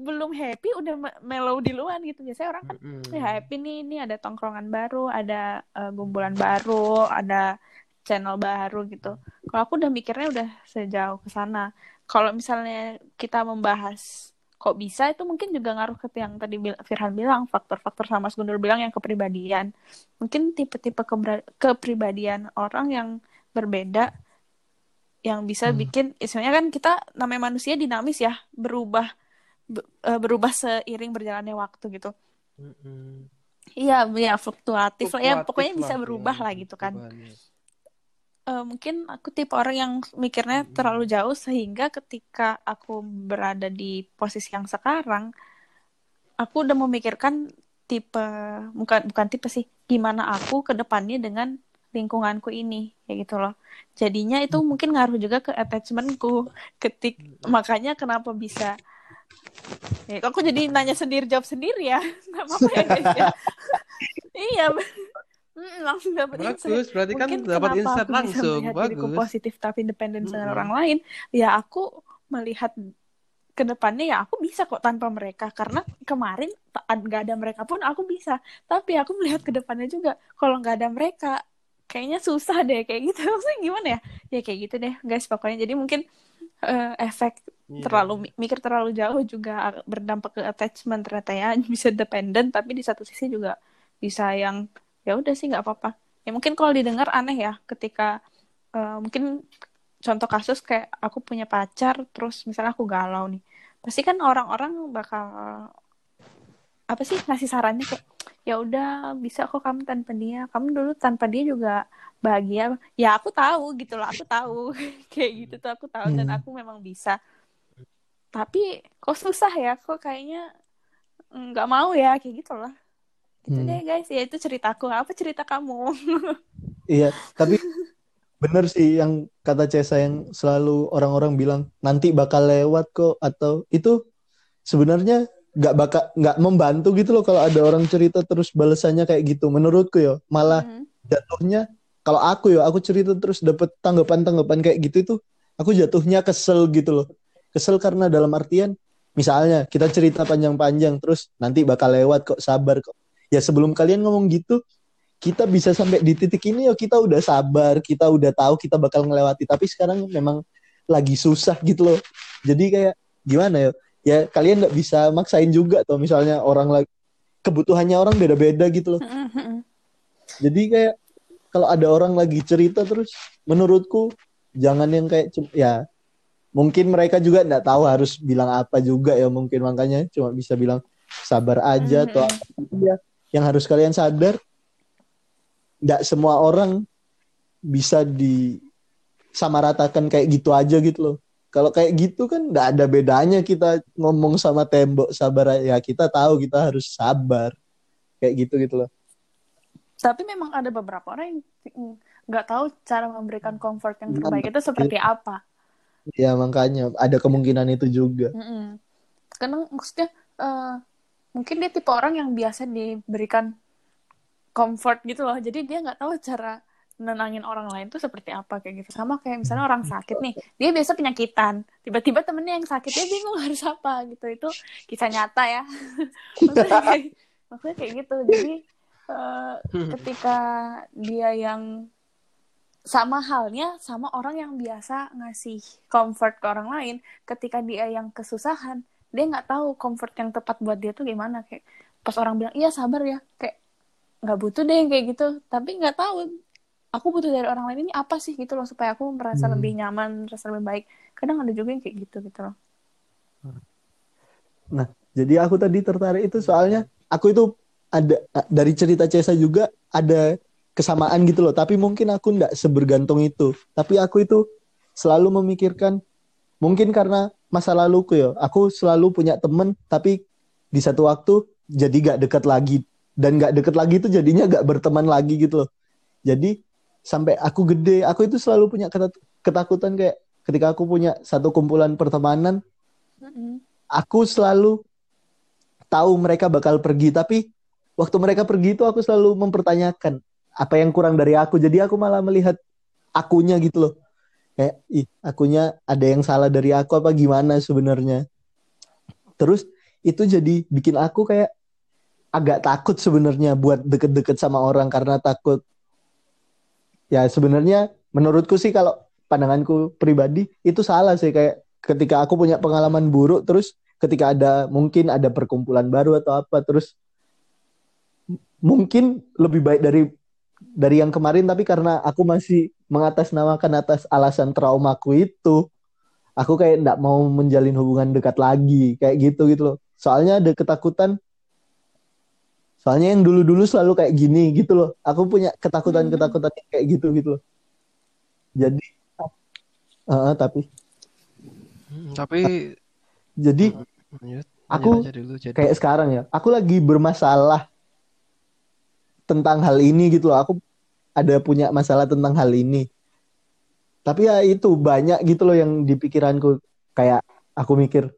belum happy udah mellow di luar gitu. Biasanya orang kan Mm-mm. ya happy nih ini ada tongkrongan baru ada uh, gumpulan baru ada channel baru gitu. Kalau aku udah mikirnya udah sejauh ke sana. Kalau misalnya kita membahas kok bisa itu mungkin juga ngaruh ke yang tadi Firhan bilang faktor-faktor sama Mas Gundul bilang yang kepribadian mungkin tipe-tipe kepribadian orang yang berbeda yang bisa Hmm. bikin istilahnya kan kita namanya manusia dinamis ya berubah be- eh, berubah seiring berjalannya waktu gitu Mm-mm. iya ya fluktuatif lah ya Fluktuatif pokoknya bisa lah, berubah ya, lah gitu kan. Eh, mungkin aku tipe orang yang mikirnya Mm-mm. terlalu jauh sehingga ketika aku berada di posisi yang sekarang aku udah memikirkan tipe bukan bukan tipe sih gimana aku ke depannya dengan lingkunganku ini kayak gitu loh. Jadinya itu mungkin ngaruh juga ke attachmentku ketik makanya kenapa bisa ya aku jadi nanya sendiri jawab sendiri ya? Nggak apa-apa ya guys ya. Iya Mm, langsung dapat insight Bagus, berarti kan mungkin dapat insight aku bisa langsung. melihat diriku Bagus. positif tapi independen dengan Mm-mm. orang lain ya aku melihat ke depannya ya aku bisa kok tanpa mereka karena kemarin nggak ada mereka pun aku bisa tapi aku melihat ke depannya juga kalau nggak ada mereka kayaknya susah deh kayak gitu maksudnya gimana ya ya kayak gitu deh guys pokoknya jadi mungkin eh, efek Iya. terlalu mi- mikir terlalu jauh juga berdampak ke attachment ternyata ya bisa dependent tapi di satu sisi juga bisa yang ya udah sih nggak apa-apa. Ya mungkin kalau didengar aneh ya ketika eh, mungkin contoh kasus kayak aku punya pacar terus misalnya aku galau nih pasti kan orang-orang bakal apa sih ngasih sarannya kayak ya udah bisa kok kamu tanpa dia. Kamu dulu tanpa dia juga bahagia. Ya aku tahu gitu loh aku tahu kayak gitu tuh aku tahu dan Hmm. aku memang bisa. Tapi kok susah ya kok kayaknya nggak mau ya kayak gitu loh gitu Hmm. deh guys ya itu ceritaku apa cerita kamu Iya, tapi bener sih yang kata Cesa yang selalu orang-orang bilang nanti bakal lewat kok atau itu sebenarnya nggak bakal nggak membantu gitu loh kalau ada orang cerita terus balasannya kayak gitu. Menurutku ya malah Mhm. jatuhnya kalau aku ya aku cerita terus dapet tanggapan-tanggapan kayak gitu itu aku jatuhnya kesel gitu loh. Kesel karena dalam artian misalnya kita cerita panjang-panjang terus nanti bakal lewat kok sabar kok. Ya sebelum kalian ngomong gitu kita bisa sampai di titik ini ya kita udah sabar, kita udah tahu kita bakal ngelewati. Tapi sekarang memang lagi susah gitu loh. Jadi kayak gimana ya? Ya kalian nggak bisa maksain juga tuh misalnya orang lagi kebutuhannya orang beda-beda gitu loh. Jadi kayak kalau ada orang lagi cerita terus menurutku jangan yang kayak ya mungkin mereka juga nggak tahu harus bilang apa juga ya mungkin makanya cuma bisa bilang sabar aja atau apa. Ya yang harus kalian sadar nggak semua orang bisa disamaratakan kayak gitu aja gitu loh. Kalau kayak gitu kan nggak ada bedanya kita ngomong sama tembok sabar ya kita tahu kita harus sabar kayak gitu gitu loh. Tapi memang ada beberapa orang yang nggak tahu cara memberikan comfort yang Nah, terbaik itu seperti apa. Ya makanya ada kemungkinan itu juga. Mm-mm. Karena maksudnya eh, mungkin dia tipe orang yang biasa diberikan comfort gitu loh. Jadi dia nggak tahu cara nenangin orang lain tuh seperti apa kayak gitu. Sama kayak misalnya orang sakit nih, dia biasa penyakitan. Tiba-tiba temennya yang sakit dia bingung harus apa gitu. Itu kisah nyata ya. maksudnya, kayak, maksudnya kayak gitu. Jadi eh, ketika dia yang sama halnya sama orang yang biasa ngasih comfort ke orang lain ketika dia yang kesusahan dia nggak tahu comfort yang tepat buat dia tuh gimana kayak pas orang bilang iya sabar ya kayak nggak butuh deh kayak gitu tapi nggak tahu aku butuh dari orang lain ini apa sih gitu loh supaya aku merasa Hmm. lebih nyaman merasa lebih baik kadang ada juga yang kayak gitu gitu loh Jadi aku tadi tertarik itu soalnya aku itu ada dari cerita Cesa juga ada kesamaan gitu loh. Tapi mungkin aku nggak sebergantung itu. Tapi aku itu selalu memikirkan mungkin karena masa laluku ya. Aku selalu punya temen tapi di satu waktu jadi gak dekat lagi. Dan gak deket lagi itu jadinya gak berteman lagi gitu loh. Jadi sampai aku gede, aku itu selalu punya ketakutan kayak ketika aku punya satu kumpulan pertemanan aku selalu tahu mereka bakal pergi. Tapi waktu mereka pergi itu aku selalu mempertanyakan apa yang kurang dari aku. Jadi aku malah melihat akunya gitu loh kayak ih akunya ada yang salah dari aku apa gimana sebenarnya? Terus itu jadi bikin aku kayak agak takut sebenarnya buat deket-deket sama orang karena takut. Ya sebenarnya menurutku sih kalau pandanganku pribadi itu salah sih kayak ketika aku punya pengalaman buruk terus ketika ada mungkin ada perkumpulan baru atau apa terus mungkin lebih baik dari dari yang kemarin tapi karena aku masih mengatasnamakan atas alasan traumaku itu. Aku kayak nggak mau menjalin hubungan dekat lagi kayak gitu gitu loh. Soalnya ada ketakutan. Soalnya yang dulu-dulu selalu kayak gini gitu loh. Aku punya ketakutan-ketakutan kayak gitu gitu loh. Jadi uh, tapi. Hmm, tapi jadi lanjut, Aku lanjut aja dulu jadi kayak sekarang ya aku lagi bermasalah tentang hal ini gitu loh. Aku ada punya masalah tentang hal ini. Tapi ya itu banyak gitu loh yang di pikiranku. Kayak aku mikir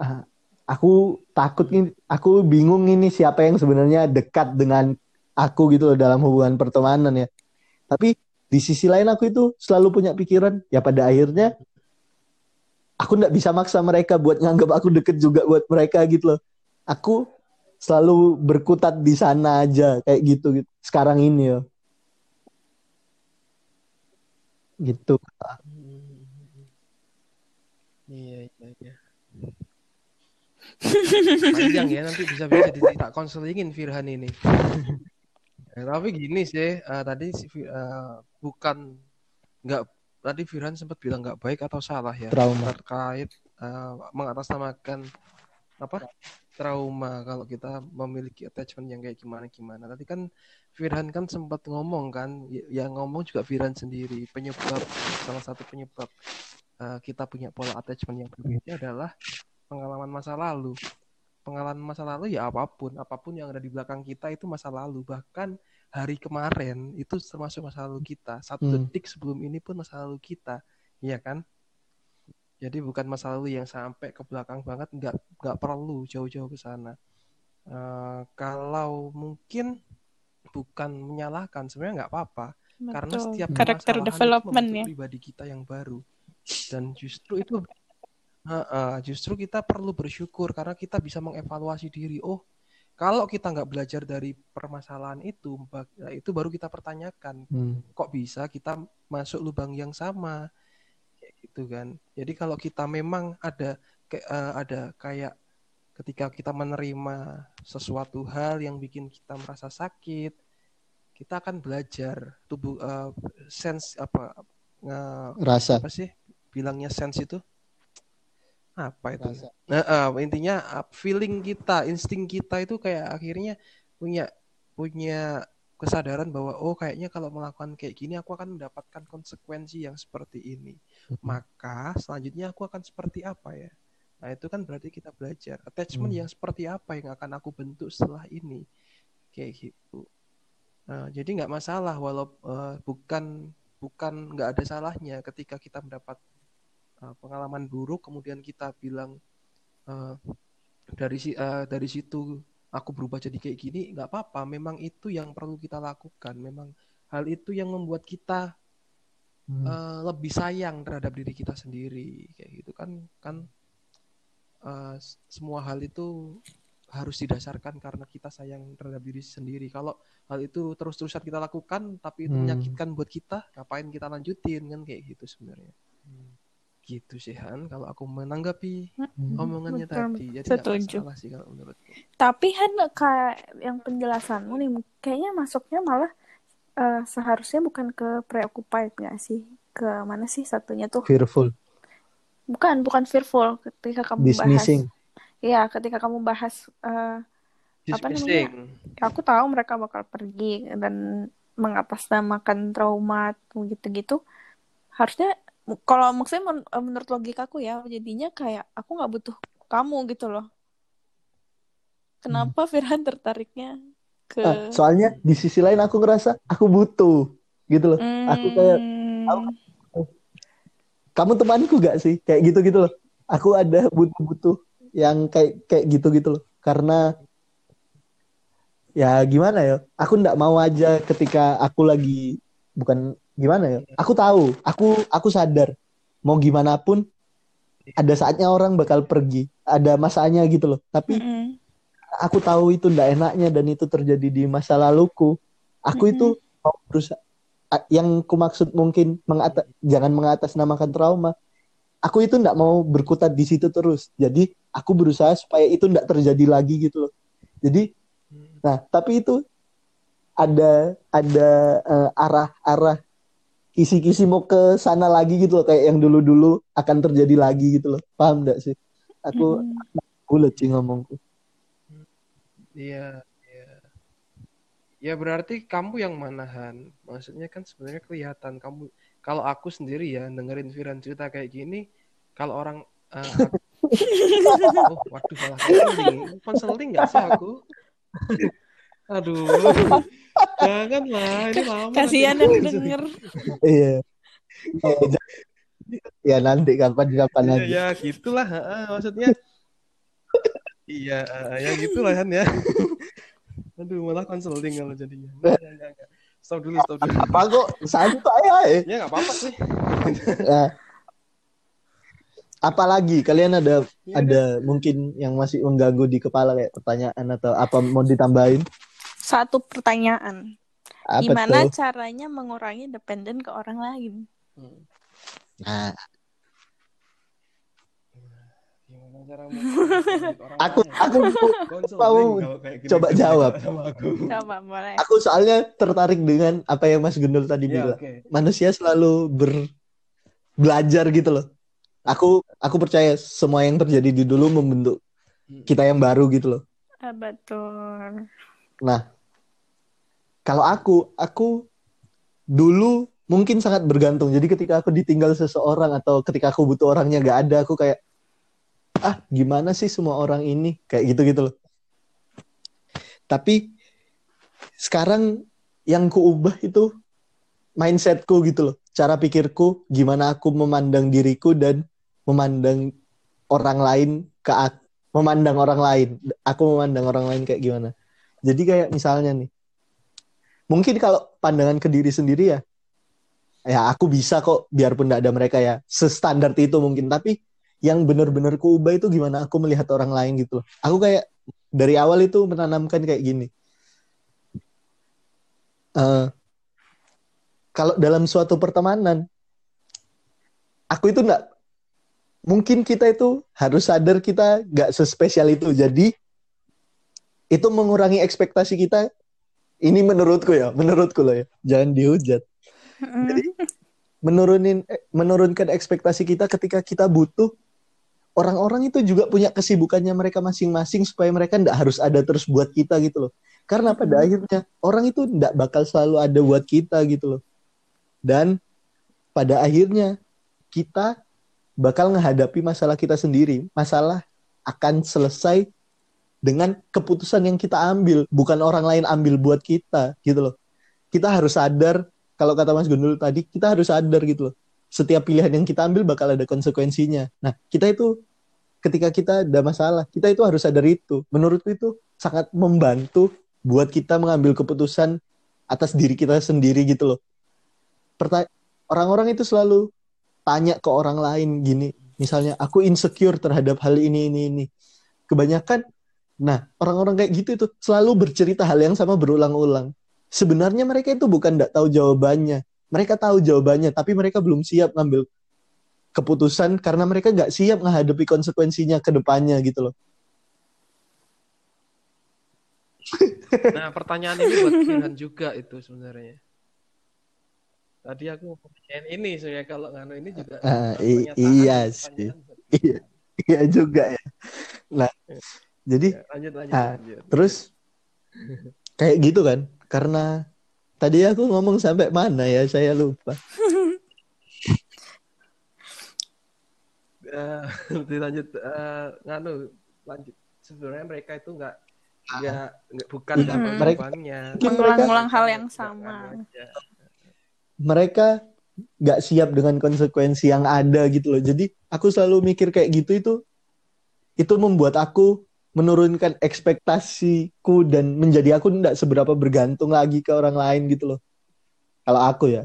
ah, aku takut ini aku bingung ini siapa yang sebenarnya dekat dengan aku gitu loh dalam hubungan pertemanan ya. Tapi di sisi lain aku itu selalu punya pikiran ya pada akhirnya aku nggak bisa maksa mereka buat nganggap aku deket juga buat mereka gitu loh. Aku selalu berkutat di sana aja kayak gitu gitu sekarang ini ya gitu Hmm. Iya, iya, iya. Panjang ya, nanti bisa-bisa di tak konselingin Firhan ini. Ya, tapi gini sih, eh, tadi eh, bukan nggak tadi Firhan sempat bilang nggak baik atau salah ya trauma terkait eh, mengatasnamakan apa trauma kalau kita memiliki attachment yang kayak gimana gimana. Tadi kan Firhan kan sempat ngomong kan, yang ngomong juga Firhan sendiri penyebab salah satu penyebab eh, kita punya pola attachment yang berbeda adalah pengalaman masa lalu. Pengalaman masa lalu ya apa pun, apa pun yang ada di belakang kita itu masa lalu. Bahkan hari kemarin itu termasuk masa lalu kita. Satu Hmm. detik sebelum ini pun masa lalu kita, iya kan? Jadi bukan masa lalu yang sampai ke belakang banget, nggak nggak perlu jauh-jauh ke sana. Eh, kalau mungkin bukan menyalahkan, sebenarnya nggak apa-apa. Karena setiap Karakter development membentuk ya. pribadi kita yang baru. Dan justru itu Heeh, justru kita perlu bersyukur karena kita bisa mengevaluasi diri. Oh, kalau kita nggak belajar dari permasalahan itu, ya itu baru kita pertanyakan, Hmm. kok bisa kita masuk lubang yang sama, gitu kan. Jadi kalau kita memang ada ke- eh, ada kayak ketika kita menerima sesuatu hal yang bikin kita merasa sakit, kita akan belajar tubuh eh, sense apa nge- rasa apa sih bilangnya sense itu apa itu Rasa. Nah, eh, intinya uh, feeling kita insting kita itu kayak akhirnya punya punya kesadaran bahwa oh kayaknya kalau melakukan kayak gini aku akan mendapatkan konsekuensi yang seperti ini. Maka selanjutnya aku akan seperti apa ya? Nah itu kan berarti kita belajar. Attachment Hmm. yang seperti apa yang akan aku bentuk setelah ini? Kayak gitu. Nah, jadi nggak masalah walau eh, bukan bukan nggak ada salahnya ketika kita mendapat uh, pengalaman buruk kemudian kita bilang uh, dari si uh, dari situ aku berubah jadi kayak gini nggak apa-apa. Memang itu yang perlu kita lakukan. Memang hal itu yang membuat kita Hmm. uh, lebih sayang terhadap diri kita sendiri kayak gitu kan. Kan uh, semua hal itu harus didasarkan karena kita sayang terhadap diri sendiri. Kalau hal itu terus-terusan kita lakukan tapi itu Hmm. menyakitkan buat kita ngapain kita lanjutin kan kayak gitu sebenarnya gitu sih Han kalau aku menanggapi Hmm. omongannya Betul, tadi jadi setuju. masalah sih kalau menurutku Tapi Han kayak yang penjelasanmu nih kayaknya masuknya malah eh, seharusnya bukan ke preoccupied nggak sih? Ke mana sih satunya tuh? fearful Bukan, bukan fearful ketika kamu dismissing bahas. Iya, ketika kamu bahas eh, Apa namanya? dismissing aku tahu mereka bakal pergi dan mengatasnamakan trauma gitu-gitu. Harusnya kalau maksudnya men- eh, menurut logikaku ya, jadinya kayak aku nggak butuh kamu gitu loh. Kenapa Firhan tertariknya ke Ah, soalnya di sisi lain aku ngerasa aku butuh gitu loh. Aku kayak Hmm, kamu temanku gak sih? Kayak gitu gitu loh. Aku ada butuh-butuh yang kayak kayak gitu gitu loh. Karena ya gimana ya aku ndak mau aja ketika aku lagi bukan gimana ya? Aku tahu, aku aku sadar mau gimana pun ada saatnya orang bakal pergi, ada masanya gitu loh. Tapi Mm-mm. aku tahu itu ndak enaknya dan itu terjadi di masa laluku. Aku itu mau berusaha yang ku maksud mungkin mengata, jangan mengatasnamakan trauma. Aku itu ndak mau berkutat di situ terus. Jadi aku berusaha supaya itu ndak terjadi lagi gitu loh. Jadi Hmm. nah, tapi itu ada ada eh, arah-arah kisi-kisi mau ke sana lagi gitu loh kayak yang dulu-dulu akan terjadi lagi gitu loh. Paham ndak sih? Aku bulat sih ngomongku. Iya, iya. Ya berarti kamu yang manahan. Maksudnya kan sebenarnya kelihatan kamu. Kalau aku sendiri ya dengerin Firan cerita kayak gini, kalau orang eh, aku- oh waduh malah konseling, konseling nggak sih aku? Aduh, janganlah ini lama. Kasihan yang denger. Iya. Eh, ya nanti kapan-kapan Iya lagi. ya gitulah, heeh, maksudnya. Iya, eh, ya gitulah kan ya. Aduh, malah konseling kalau jadinya. Nggak. Stop dulu, stop dulu. Apa kok santai ya? Ya nggak apa-apa sih. Nah, apalagi kalian ada Ya, ada mungkin yang masih mengganggu di kepala kayak pertanyaan atau apa mau ditambahin? Satu pertanyaan. Apa Gimana tuh? caranya mengurangi dependen ke orang lain? Hmm. Nah, Gimana cara menghubungi orang aku aku mau kalau kayak gini coba cerita jawab. sama aku. Coba boleh. aku soalnya tertarik dengan apa yang Mas Gundul tadi Ya, bilang. oke. Manusia selalu ber belajar gitu loh. Aku aku percaya semua yang terjadi di dulu membentuk Hmm. kita yang baru gitu loh. Ah, betul. Nah, kalau aku, aku dulu mungkin sangat bergantung. Jadi ketika aku ditinggal seseorang atau ketika aku butuh orangnya gak ada, aku kayak, ah gimana sih semua orang ini? Kayak gitu-gitu loh. Tapi sekarang yang kuubah itu mindsetku gitu loh. Cara pikirku, gimana aku memandang diriku dan memandang orang lain ke aku. Memandang orang lain. Aku memandang orang lain kayak gimana. Jadi kayak misalnya nih, mungkin kalau pandangan ke diri sendiri ya, ya aku bisa kok biarpun tidak ada mereka ya, sestandar itu mungkin. Tapi yang benar-benar kuubah itu gimana aku melihat orang lain gitu. Aku kayak dari awal itu menanamkan kayak gini. Eh, kalau dalam suatu pertemanan, aku itu enggak, mungkin kita itu harus sadar kita nggak sespesial itu. Jadi itu mengurangi ekspektasi kita. Ini menurutku ya, menurutku loh ya. Jangan dihujat. Jadi menurunin eh, menurunkan ekspektasi kita ketika kita butuh orang-orang itu juga punya kesibukannya mereka masing-masing supaya mereka ndak harus ada terus buat kita gitu loh. Karena pada akhirnya orang itu ndak bakal selalu ada buat kita gitu loh. Dan pada akhirnya kita bakal menghadapi masalah kita sendiri. Masalah akan selesai dengan keputusan yang kita ambil, bukan orang lain ambil buat kita gitu loh. Kita harus sadar kalau kata Mas Gundul tadi, kita harus sadar gitu loh. Setiap pilihan yang kita ambil bakal ada konsekuensinya. Nah, kita itu ketika kita ada masalah, kita itu harus sadar itu. Menurutku itu sangat membantu buat kita mengambil keputusan atas diri kita sendiri gitu loh. Perta- orang-orang itu selalu tanya ke orang lain gini, misalnya aku insecure terhadap hal ini ini ini. Kebanyakan nah, orang-orang kayak gitu itu selalu bercerita hal yang sama berulang-ulang. Sebenarnya mereka itu bukan tidak tahu jawabannya. Mereka tahu jawabannya, tapi mereka belum siap ngambil keputusan karena mereka nggak siap menghadapi konsekuensinya ke depannya gitu loh. Nah, pertanyaan ini buat Firhan juga itu sebenarnya. Tadi aku mau pertanyaan ini sebenarnya kalau nganu ini juga pernyataan iya sih. Iya, iya juga ya. Nah, jadi Ya, lanjut lanjut Ah, lanjut. terus kayak gitu kan? Karena tadi aku ngomong sampai mana ya? Saya lupa. Eh, dilanjut eh, nganu lanjut. Sebenarnya mereka itu nggak nggak nggak bukan Mm-mm. Mereka- Mengulang-ulang mereka hal yang sama. Mereka nggak siap dengan konsekuensi yang ada gitu loh. Jadi aku selalu mikir kayak gitu itu itu membuat aku menurunkan ekspektasiku dan menjadi aku tidak seberapa bergantung lagi ke orang lain gitu loh. Kalau aku ya.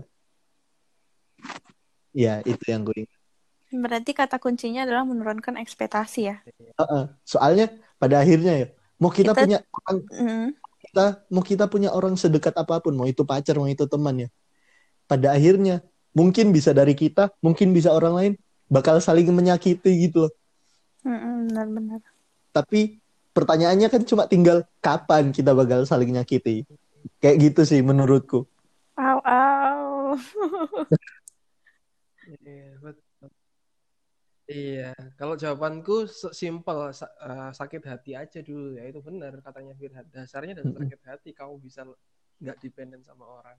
Ya, itu yang gue ingat. Berarti kata kuncinya adalah menurunkan ekspektasi ya. Heeh. Soalnya pada akhirnya ya, mau kita, Kita- punya orang Mm. kita mau kita punya orang sedekat apa pun, mau itu pacar, mau itu teman ya. Pada akhirnya mungkin bisa dari kita, mungkin bisa orang lain bakal saling menyakiti gitu loh. Benar-benar. Tapi pertanyaannya kan cuma tinggal kapan kita bakal saling nyakiti. Kayak gitu sih menurutku. Au, au. Iya, betul. Iya, kalau jawabanku simpel, sa- eh, sakit hati aja dulu ya itu benar katanya Firhat. Dasarnya dari sakit hati kamu bisa nggak dependen sama orang.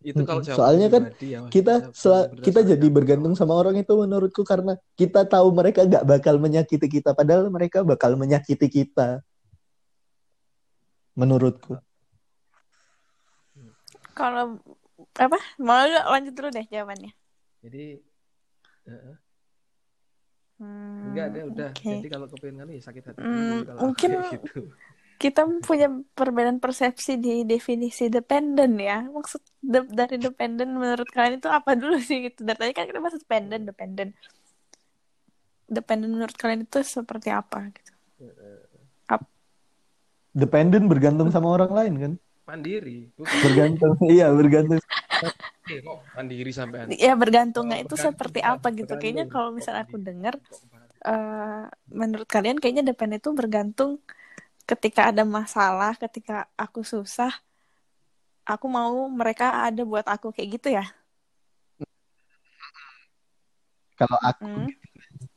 Itu kalau Soalnya kan pribadi ya. Kita sel- kita jadi bergantung sama orang itu menurutku karena kita tahu mereka gak bakal menyakiti kita, padahal mereka bakal menyakiti kita. Menurutku. Kalau apa? Mau lanjut dulu deh jawabannya. Jadi eh, Hmm, enggak deh udah. oke. Jadi kalau kepengen ya sakit hati Hmm, kalau mungkin kayak gitu. Kita punya perbedaan persepsi di definisi dependent ya. Maksud de- dari dependent menurut kalian itu apa dulu sih gitu? Dari tadi kan kita bahas dependent, dependent. Dependent menurut kalian itu seperti apa gitu? Dependent bergantung sama orang lain kan? Mandiri, bukan. Bergantung. iya, bergantung. Eh, mandiri sampean. Ya bergantungnya Oh, itu bergantung, seperti bukan. apa gitu? Kayaknya Bergantung. kalau Kok misalnya aku dengar, bergantung? eh, menurut kalian kayaknya dependent itu bergantung ketika ada masalah, ketika aku susah, aku mau mereka ada buat aku kayak gitu ya? Kalau aku Hmm.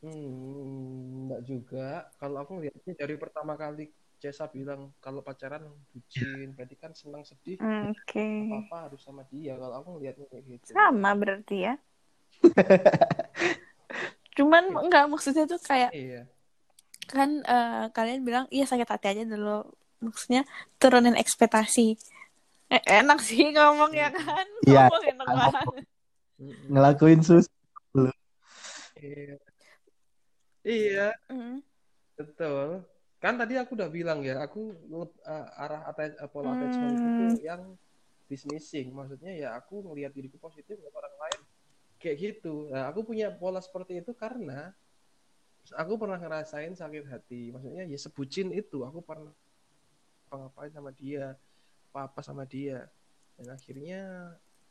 Hmm, enggak juga. Kalau aku ngeliatnya dari pertama kali Cesa bilang kalau pacaran bucin, berarti kan senang sedih, Oke. apa-apa harus sama dia. Kalau aku ngeliatnya kayak gitu. Sama berarti ya. Cuman enggak maksudnya tuh kayak Iya. Kan eh, kalian bilang iya sakit hati aja dulu. Maksudnya turunin ekspektasi. Eh, enak sih ngomong ya kan? Iya. Ngomong enak banget. Ngelakuin sus Iya. Iya, Hmm. betul. Kan tadi aku udah bilang ya, aku uh, arah atta- uh, pola attachment Hmm. itu yang dismissing. Maksudnya ya aku ngelihat diriku positif ngeliat orang lain kayak gitu. Nah, aku punya pola seperti itu karena aku pernah ngerasain sakit hati. Maksudnya ya sebucin itu aku pernah apa-ngapain sama dia, apa-apa sama dia. Dan akhirnya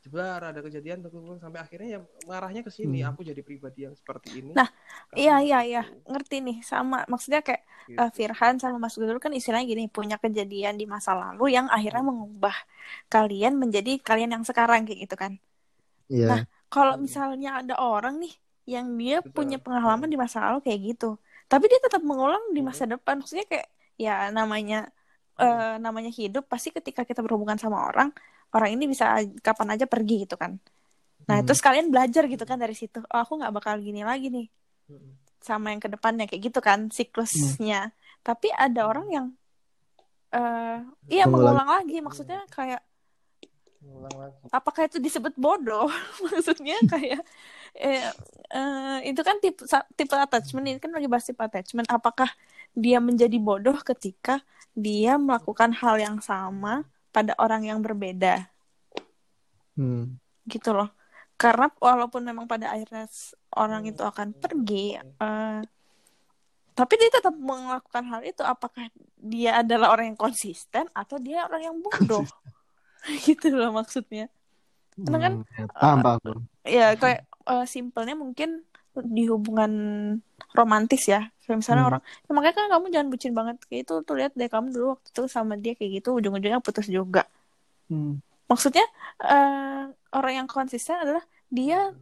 jebar ada kejadian terkumpul sampai akhirnya ya mengarahnya ke sini. Hmm. Aku jadi pribadi yang seperti ini. Nah, Iya iya itu. iya ngerti nih sama maksudnya kayak Gitu. eh, Firhan sama Mas Gudul kan istilahnya gini punya kejadian di masa lalu yang akhirnya mengubah kalian menjadi kalian yang sekarang kayak gitu kan. Iya. Nah, kalau Hmm. misalnya ada orang nih yang dia Betul. punya pengalaman di masa lalu kayak gitu, tapi dia tetap mengulang di Hmm. masa depan, maksudnya kayak ya namanya eh, namanya hidup pasti ketika kita berhubungan sama orang, orang ini bisa kapan aja pergi gitu kan. Nah, Hmm. terus kalian belajar gitu kan dari situ. Oh, aku nggak bakal gini lagi nih Mm-mm. sama yang ke depannya kayak gitu kan siklusnya. Tapi ada orang yang eh iya mengulang lagi, maksudnya kayak Lagi. apakah itu disebut bodoh? Maksudnya kayak eh, eh, itu kan tipe tipe attachment ini kan lagi bahas tipe attachment. Apakah dia menjadi bodoh ketika dia melakukan hal yang sama pada orang yang berbeda Hmm. gitu loh. Karena walaupun memang pada akhirnya orang itu akan pergi, eh, tapi dia tetap melakukan hal itu. Apakah dia adalah orang yang konsisten atau dia orang yang bodoh? gitu loh maksudnya. Karena kan Hmm. Paham, paham. ya kayak eh, simpelnya mungkin di hubungan romantis ya kayak misalnya Hmm. orang ya makanya kan kamu jangan bucin banget kayak itu tuh lihat deh kamu dulu waktu itu sama dia kayak gitu ujung-ujungnya putus juga Hmm. maksudnya eh, orang yang konsisten adalah dia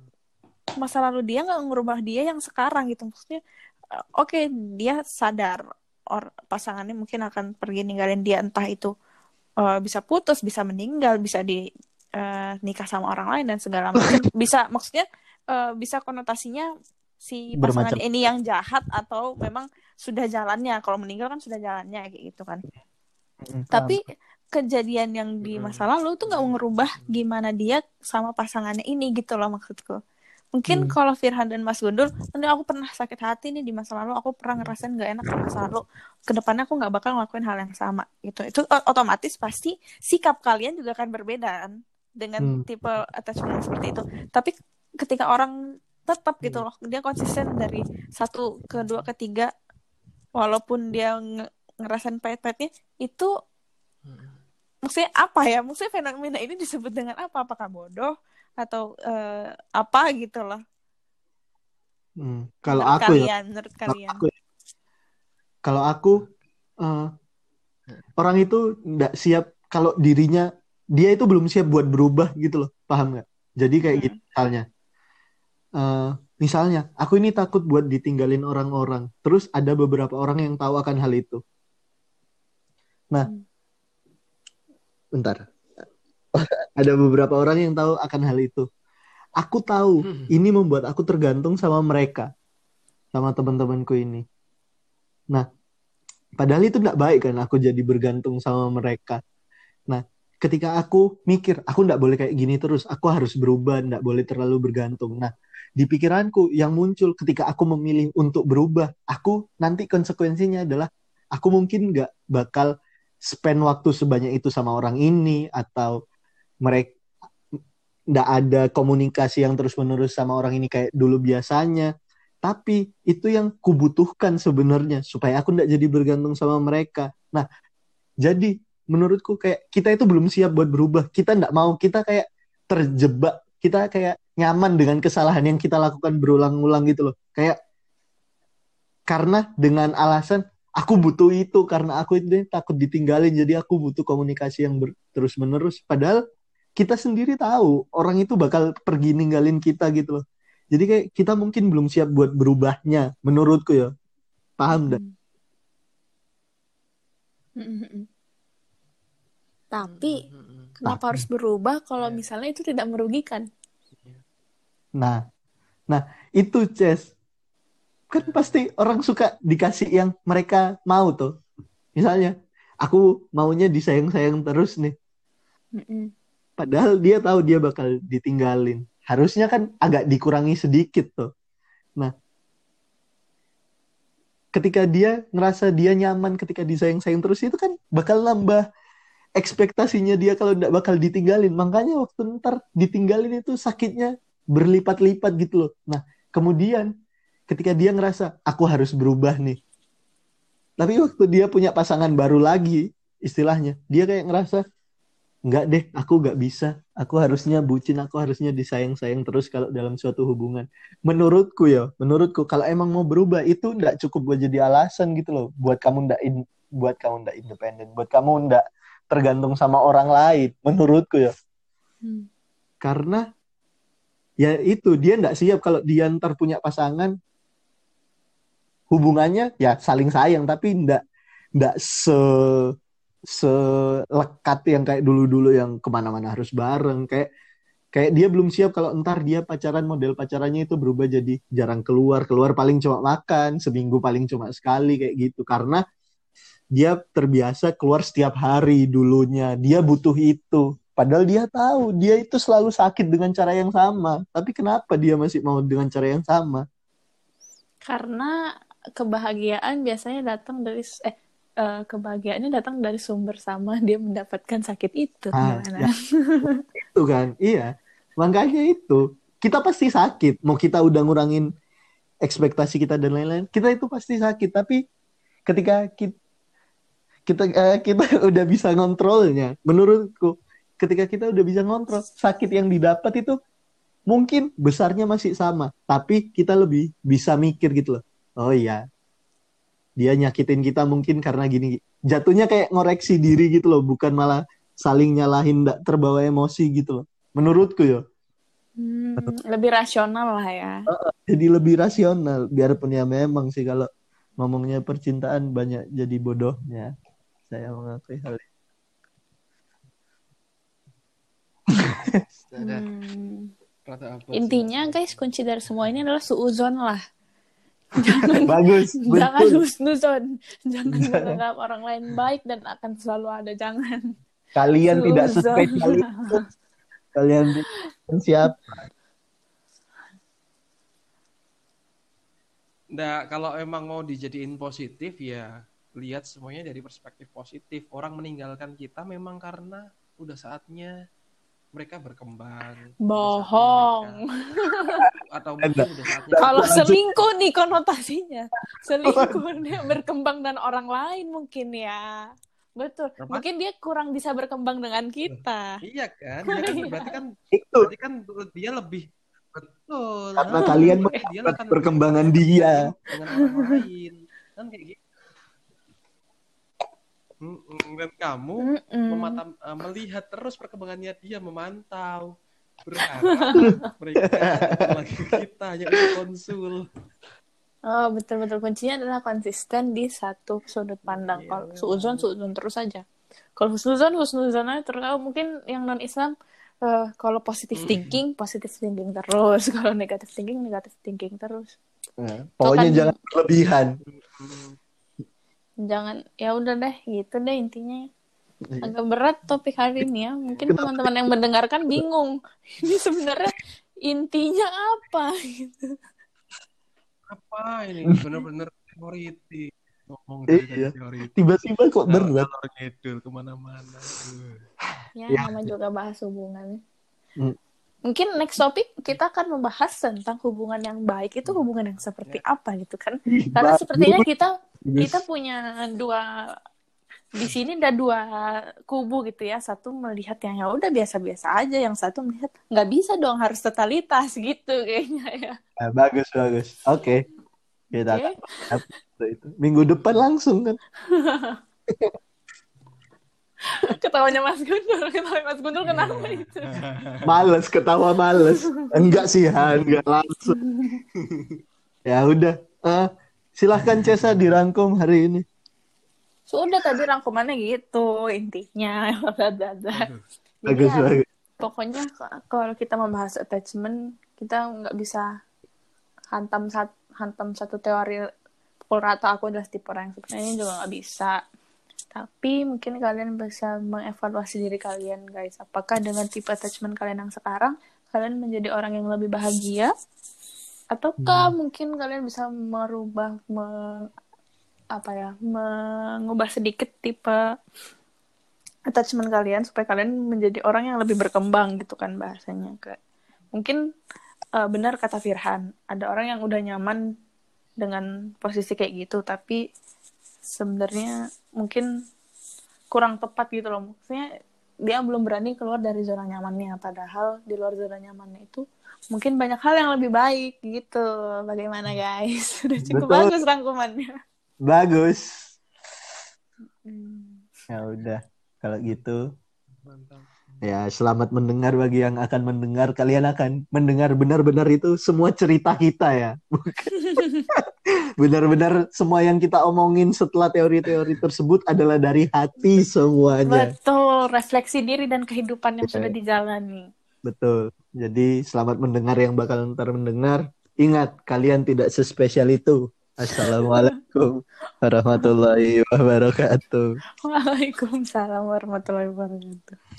masa lalu dia nggak ngubah dia yang sekarang gitu maksudnya eh, oke dia sadar or pasangannya mungkin akan pergi ninggalin dia entah itu eh, bisa putus bisa meninggal bisa di eh, nikah sama orang lain dan segala macam bisa maksudnya eh, bisa konotasinya si pasangan Bermacam. ini yang jahat atau memang sudah jalannya kalau meninggal kan sudah jalannya kayak gitu kan Hmm, tapi kejadian yang di Mm-mm. masa lalu tuh nggak ngerubah gimana dia sama pasangannya ini gitu loh maksudku. Mungkin Hmm. kalau Firhan dan Mas Gundul, nanti aku pernah sakit hati nih di masa lalu, aku pernah ngerasain nggak enak di masa lalu. Ke depannya aku nggak bakal ngelakuin hal yang sama gitu. Itu o- otomatis pasti sikap kalian juga akan berbeda kan dengan Hmm. tipe attachment seperti itu. Tapi ketika orang tetap gitu Hmm. loh dia konsisten dari satu ke dua ke tiga walaupun dia nge- ngerasain pahit-pahitnya itu Hmm. maksudnya apa ya maksudnya fenomena ini disebut dengan apa apakah bodoh atau eh, apa gitu loh Hmm, Kalau menurut aku ya, kalian menurut kalau kalian aku, kalau aku eh, orang itu nggak siap kalau dirinya dia itu belum siap buat berubah gitu loh, paham nggak? Jadi kayak Hmm. gitu misalnya, eh, misalnya aku ini takut buat ditinggalin orang-orang, terus ada beberapa orang yang tahu akan hal itu. Nah, Hmm. bentar, ada beberapa orang yang tahu akan hal itu. Aku tahu Hmm. ini membuat aku tergantung sama mereka, sama teman-temanku ini. Nah, padahal itu nggak baik kan aku jadi bergantung sama mereka. Nah, ketika aku mikir, aku nggak boleh kayak gini terus, aku harus berubah, nggak boleh terlalu bergantung. Nah, di pikiranku yang muncul ketika aku memilih untuk berubah, aku nanti konsekuensinya adalah aku mungkin nggak bakal spend waktu sebanyak itu sama orang ini atau mereka nggak ada komunikasi yang terus-menerus sama orang ini kayak dulu biasanya. Tapi itu yang kubutuhkan sebenarnya supaya aku nggak jadi bergantung sama mereka. Nah, jadi menurutku kayak kita itu belum siap buat berubah. Kita nggak mau, kita kayak terjebak, kita kayak nyaman dengan kesalahan yang kita lakukan berulang-ulang gitu loh. Kayak karena dengan alasan aku butuh itu karena aku itu takut ditinggalin jadi aku butuh komunikasi yang ber- terus-menerus. Padahal kita sendiri tahu orang itu bakal pergi ninggalin kita gitu loh. Jadi kayak kita mungkin belum siap buat berubahnya menurutku ya. Paham dah? Hmm. Hmm, hmm. Tapi kenapa Tapi- harus berubah kalau Ya. misalnya itu tidak merugikan? Nah, nah itu Ces. Kan pasti orang suka dikasih yang mereka mau tuh. Misalnya, aku maunya disayang-sayang terus nih. Mm-mm. Padahal dia tahu dia bakal ditinggalin. Harusnya kan agak dikurangi sedikit tuh. Nah, ketika dia ngerasa dia nyaman ketika disayang-sayang terus itu kan bakal nambah ekspektasinya dia kalau nggak bakal ditinggalin. Makanya waktu ntar ditinggalin itu sakitnya berlipat-lipat gitu loh. Nah, kemudian ketika dia ngerasa aku harus berubah nih. Tapi waktu dia punya pasangan baru lagi, istilahnya, dia kayak ngerasa nggak deh, aku nggak bisa. Aku harusnya bucin, aku harusnya disayang-sayang terus kalau dalam suatu hubungan. Menurutku ya, menurutku kalau emang mau berubah itu nggak cukup buat jadi alasan gitu loh, buat kamu nggak in- buat kamu nggak independen, buat kamu nggak tergantung sama orang lain. Menurutku ya, Hmm. karena ya itu dia nggak siap kalau dia ntar punya pasangan hubungannya ya saling sayang tapi nggak nggak se selekat yang kayak dulu-dulu yang ke mana-mana harus bareng. Kayak kayak dia belum siap kalau ntar dia pacaran model pacarannya itu berubah jadi jarang keluar. Keluar paling cuma makan seminggu paling cuma sekali kayak gitu. Karena dia terbiasa keluar setiap hari dulunya. Dia butuh itu. Padahal dia tahu dia itu selalu sakit dengan cara yang sama. Tapi kenapa dia masih mau dengan cara yang sama? Karena kebahagiaan biasanya datang dari eh eh, kebahagiaannya datang dari sumber sama dia mendapatkan sakit itu Ah, gimana? itu kan iya. Makanya itu kita pasti sakit. Mau kita udah ngurangin ekspektasi kita dan lain-lain kita itu pasti sakit. Tapi ketika kita kita eh, kita udah bisa ngontrolnya menurutku ketika kita udah bisa ngontrol sakit yang didapat itu mungkin besarnya masih sama. Tapi kita lebih bisa mikir gitu loh. Oh iya dia nyakitin kita mungkin karena gini. Jatuhnya kayak ngoreksi diri gitu loh bukan malah saling nyalahin nggak terbawa emosi gitu loh. Menurutku ya Hmm, lebih rasional lah ya. jadi lebih rasional. Biarpun ya memang sih kalau ngomongnya percintaan banyak jadi bodohnya. Saya mengakui hal itu Astaga, Hmm. Intinya guys kunci dari semua ini adalah suuzon lah. Jangan bagus jangan betul husnuzon. Jangan Jangan. menganggap orang lain baik dan akan selalu ada jangan. kalian tidak sespesial itu kalian siapa Nah, kalau emang mau dijadiin positif ya lihat semuanya dari perspektif positif. Orang meninggalkan kita memang karena udah saatnya mereka berkembang. Bohong. mereka- atau mungkin udah saatnya Kalau Lanjut. selingkuh nih konotasinya. Selingkuh dia berkembang dan orang lain mungkin ya. Betul. Apa? Mungkin dia kurang bisa berkembang dengan kita. Iya kan? Iya kan? Berarti kan Itu berarti kan dia lebih betul. karena kalian dia melihat akan perkembangan lebih dia. dengan orang lain. Kan kayak gitu. Dan kamu Mm-mm. memata, eh, melihat terus perkembangannya dia, memantau, berharap mereka lagi kita yang konsul. Oh, betul-betul kuncinya adalah konsisten di satu sudut pandang. Iya. Kalau suuzon, suuzon terus aja. Kalau husnuzon, husnuzon aja terus. Oh, mungkin yang non Islam eh, kalau positive Hmm. thinking, positive thinking terus. Kalau negative thinking, negative thinking terus. Nah, pokoknya kan- jangan berlebihan. Jangan ya udah deh gitu deh intinya. Iya. Agak berat topik hari ini ya. Mungkin teman-teman yang mendengarkan bingung. Ini sebenarnya intinya apa? Apa ini? Bener-bener teoriti. Ngomong dari Iya. teori. Tiba-tiba kok berat. Ngidul ke mana-mana. Ya, Ya. nama juga bahas hubungan. Hmm. Mungkin next topik kita akan membahas tentang hubungan yang baik itu hubungan yang seperti apa gitu kan? Karena sepertinya kita. Kita punya dua di sini ada dua kubu gitu ya. Satu melihat yang ya udah biasa-biasa aja, yang satu melihat nggak bisa dong harus totalitas gitu kayaknya ya. Nah, bagus bagus. Oke. Kita Oke. akan bahas itu. Minggu depan langsung kan. Ketawanya Mas Gundul, ketawanya Mas Gundul kenapa itu? Males ketawa males. Enggak sih, Han, enggak langsung. ya udah. Eh, silahkan Cesa dirangkum hari ini. Sudah tadi rangkumannya gitu intinya. Bagus ya, bagus. pokoknya kalau kita membahas attachment kita nggak bisa hantam sat, hantam satu teori pukul rata aku adalah tipe orang yang seperti ini juga nggak bisa tapi mungkin kalian bisa mengevaluasi diri kalian guys apakah dengan tipe attachment kalian yang sekarang kalian menjadi orang yang lebih bahagia ataukah mungkin kalian bisa merubah me- apa ya mengubah sedikit tipe attachment kalian supaya kalian menjadi orang yang lebih berkembang gitu kan bahasanya kayak. Mungkin eh, benar kata Firhan ada orang yang udah nyaman dengan posisi kayak gitu tapi sebenarnya mungkin kurang tepat gitu loh. Maksudnya dia belum berani keluar dari zona nyamannya padahal di luar zona nyamannya itu mungkin banyak hal yang lebih baik gitu bagaimana guys udah cukup Betul. bagus rangkumannya Bagus. Hmm. Ya udah. Kalau gitu, Mantap. ya selamat mendengar bagi yang akan mendengar. Kalian akan mendengar benar-benar itu semua cerita kita ya. Bukan. Benar-benar semua yang kita omongin setelah teori-teori tersebut adalah dari hati semuanya. betul refleksi diri dan kehidupan yang Iya. sudah dijalani Betul. Jadi selamat mendengar yang bakal ntar mendengar. Ingat, kalian tidak sespesial itu. Assalamualaikum warahmatullahi wabarakatuh. Waalaikumsalam warahmatullahi wabarakatuh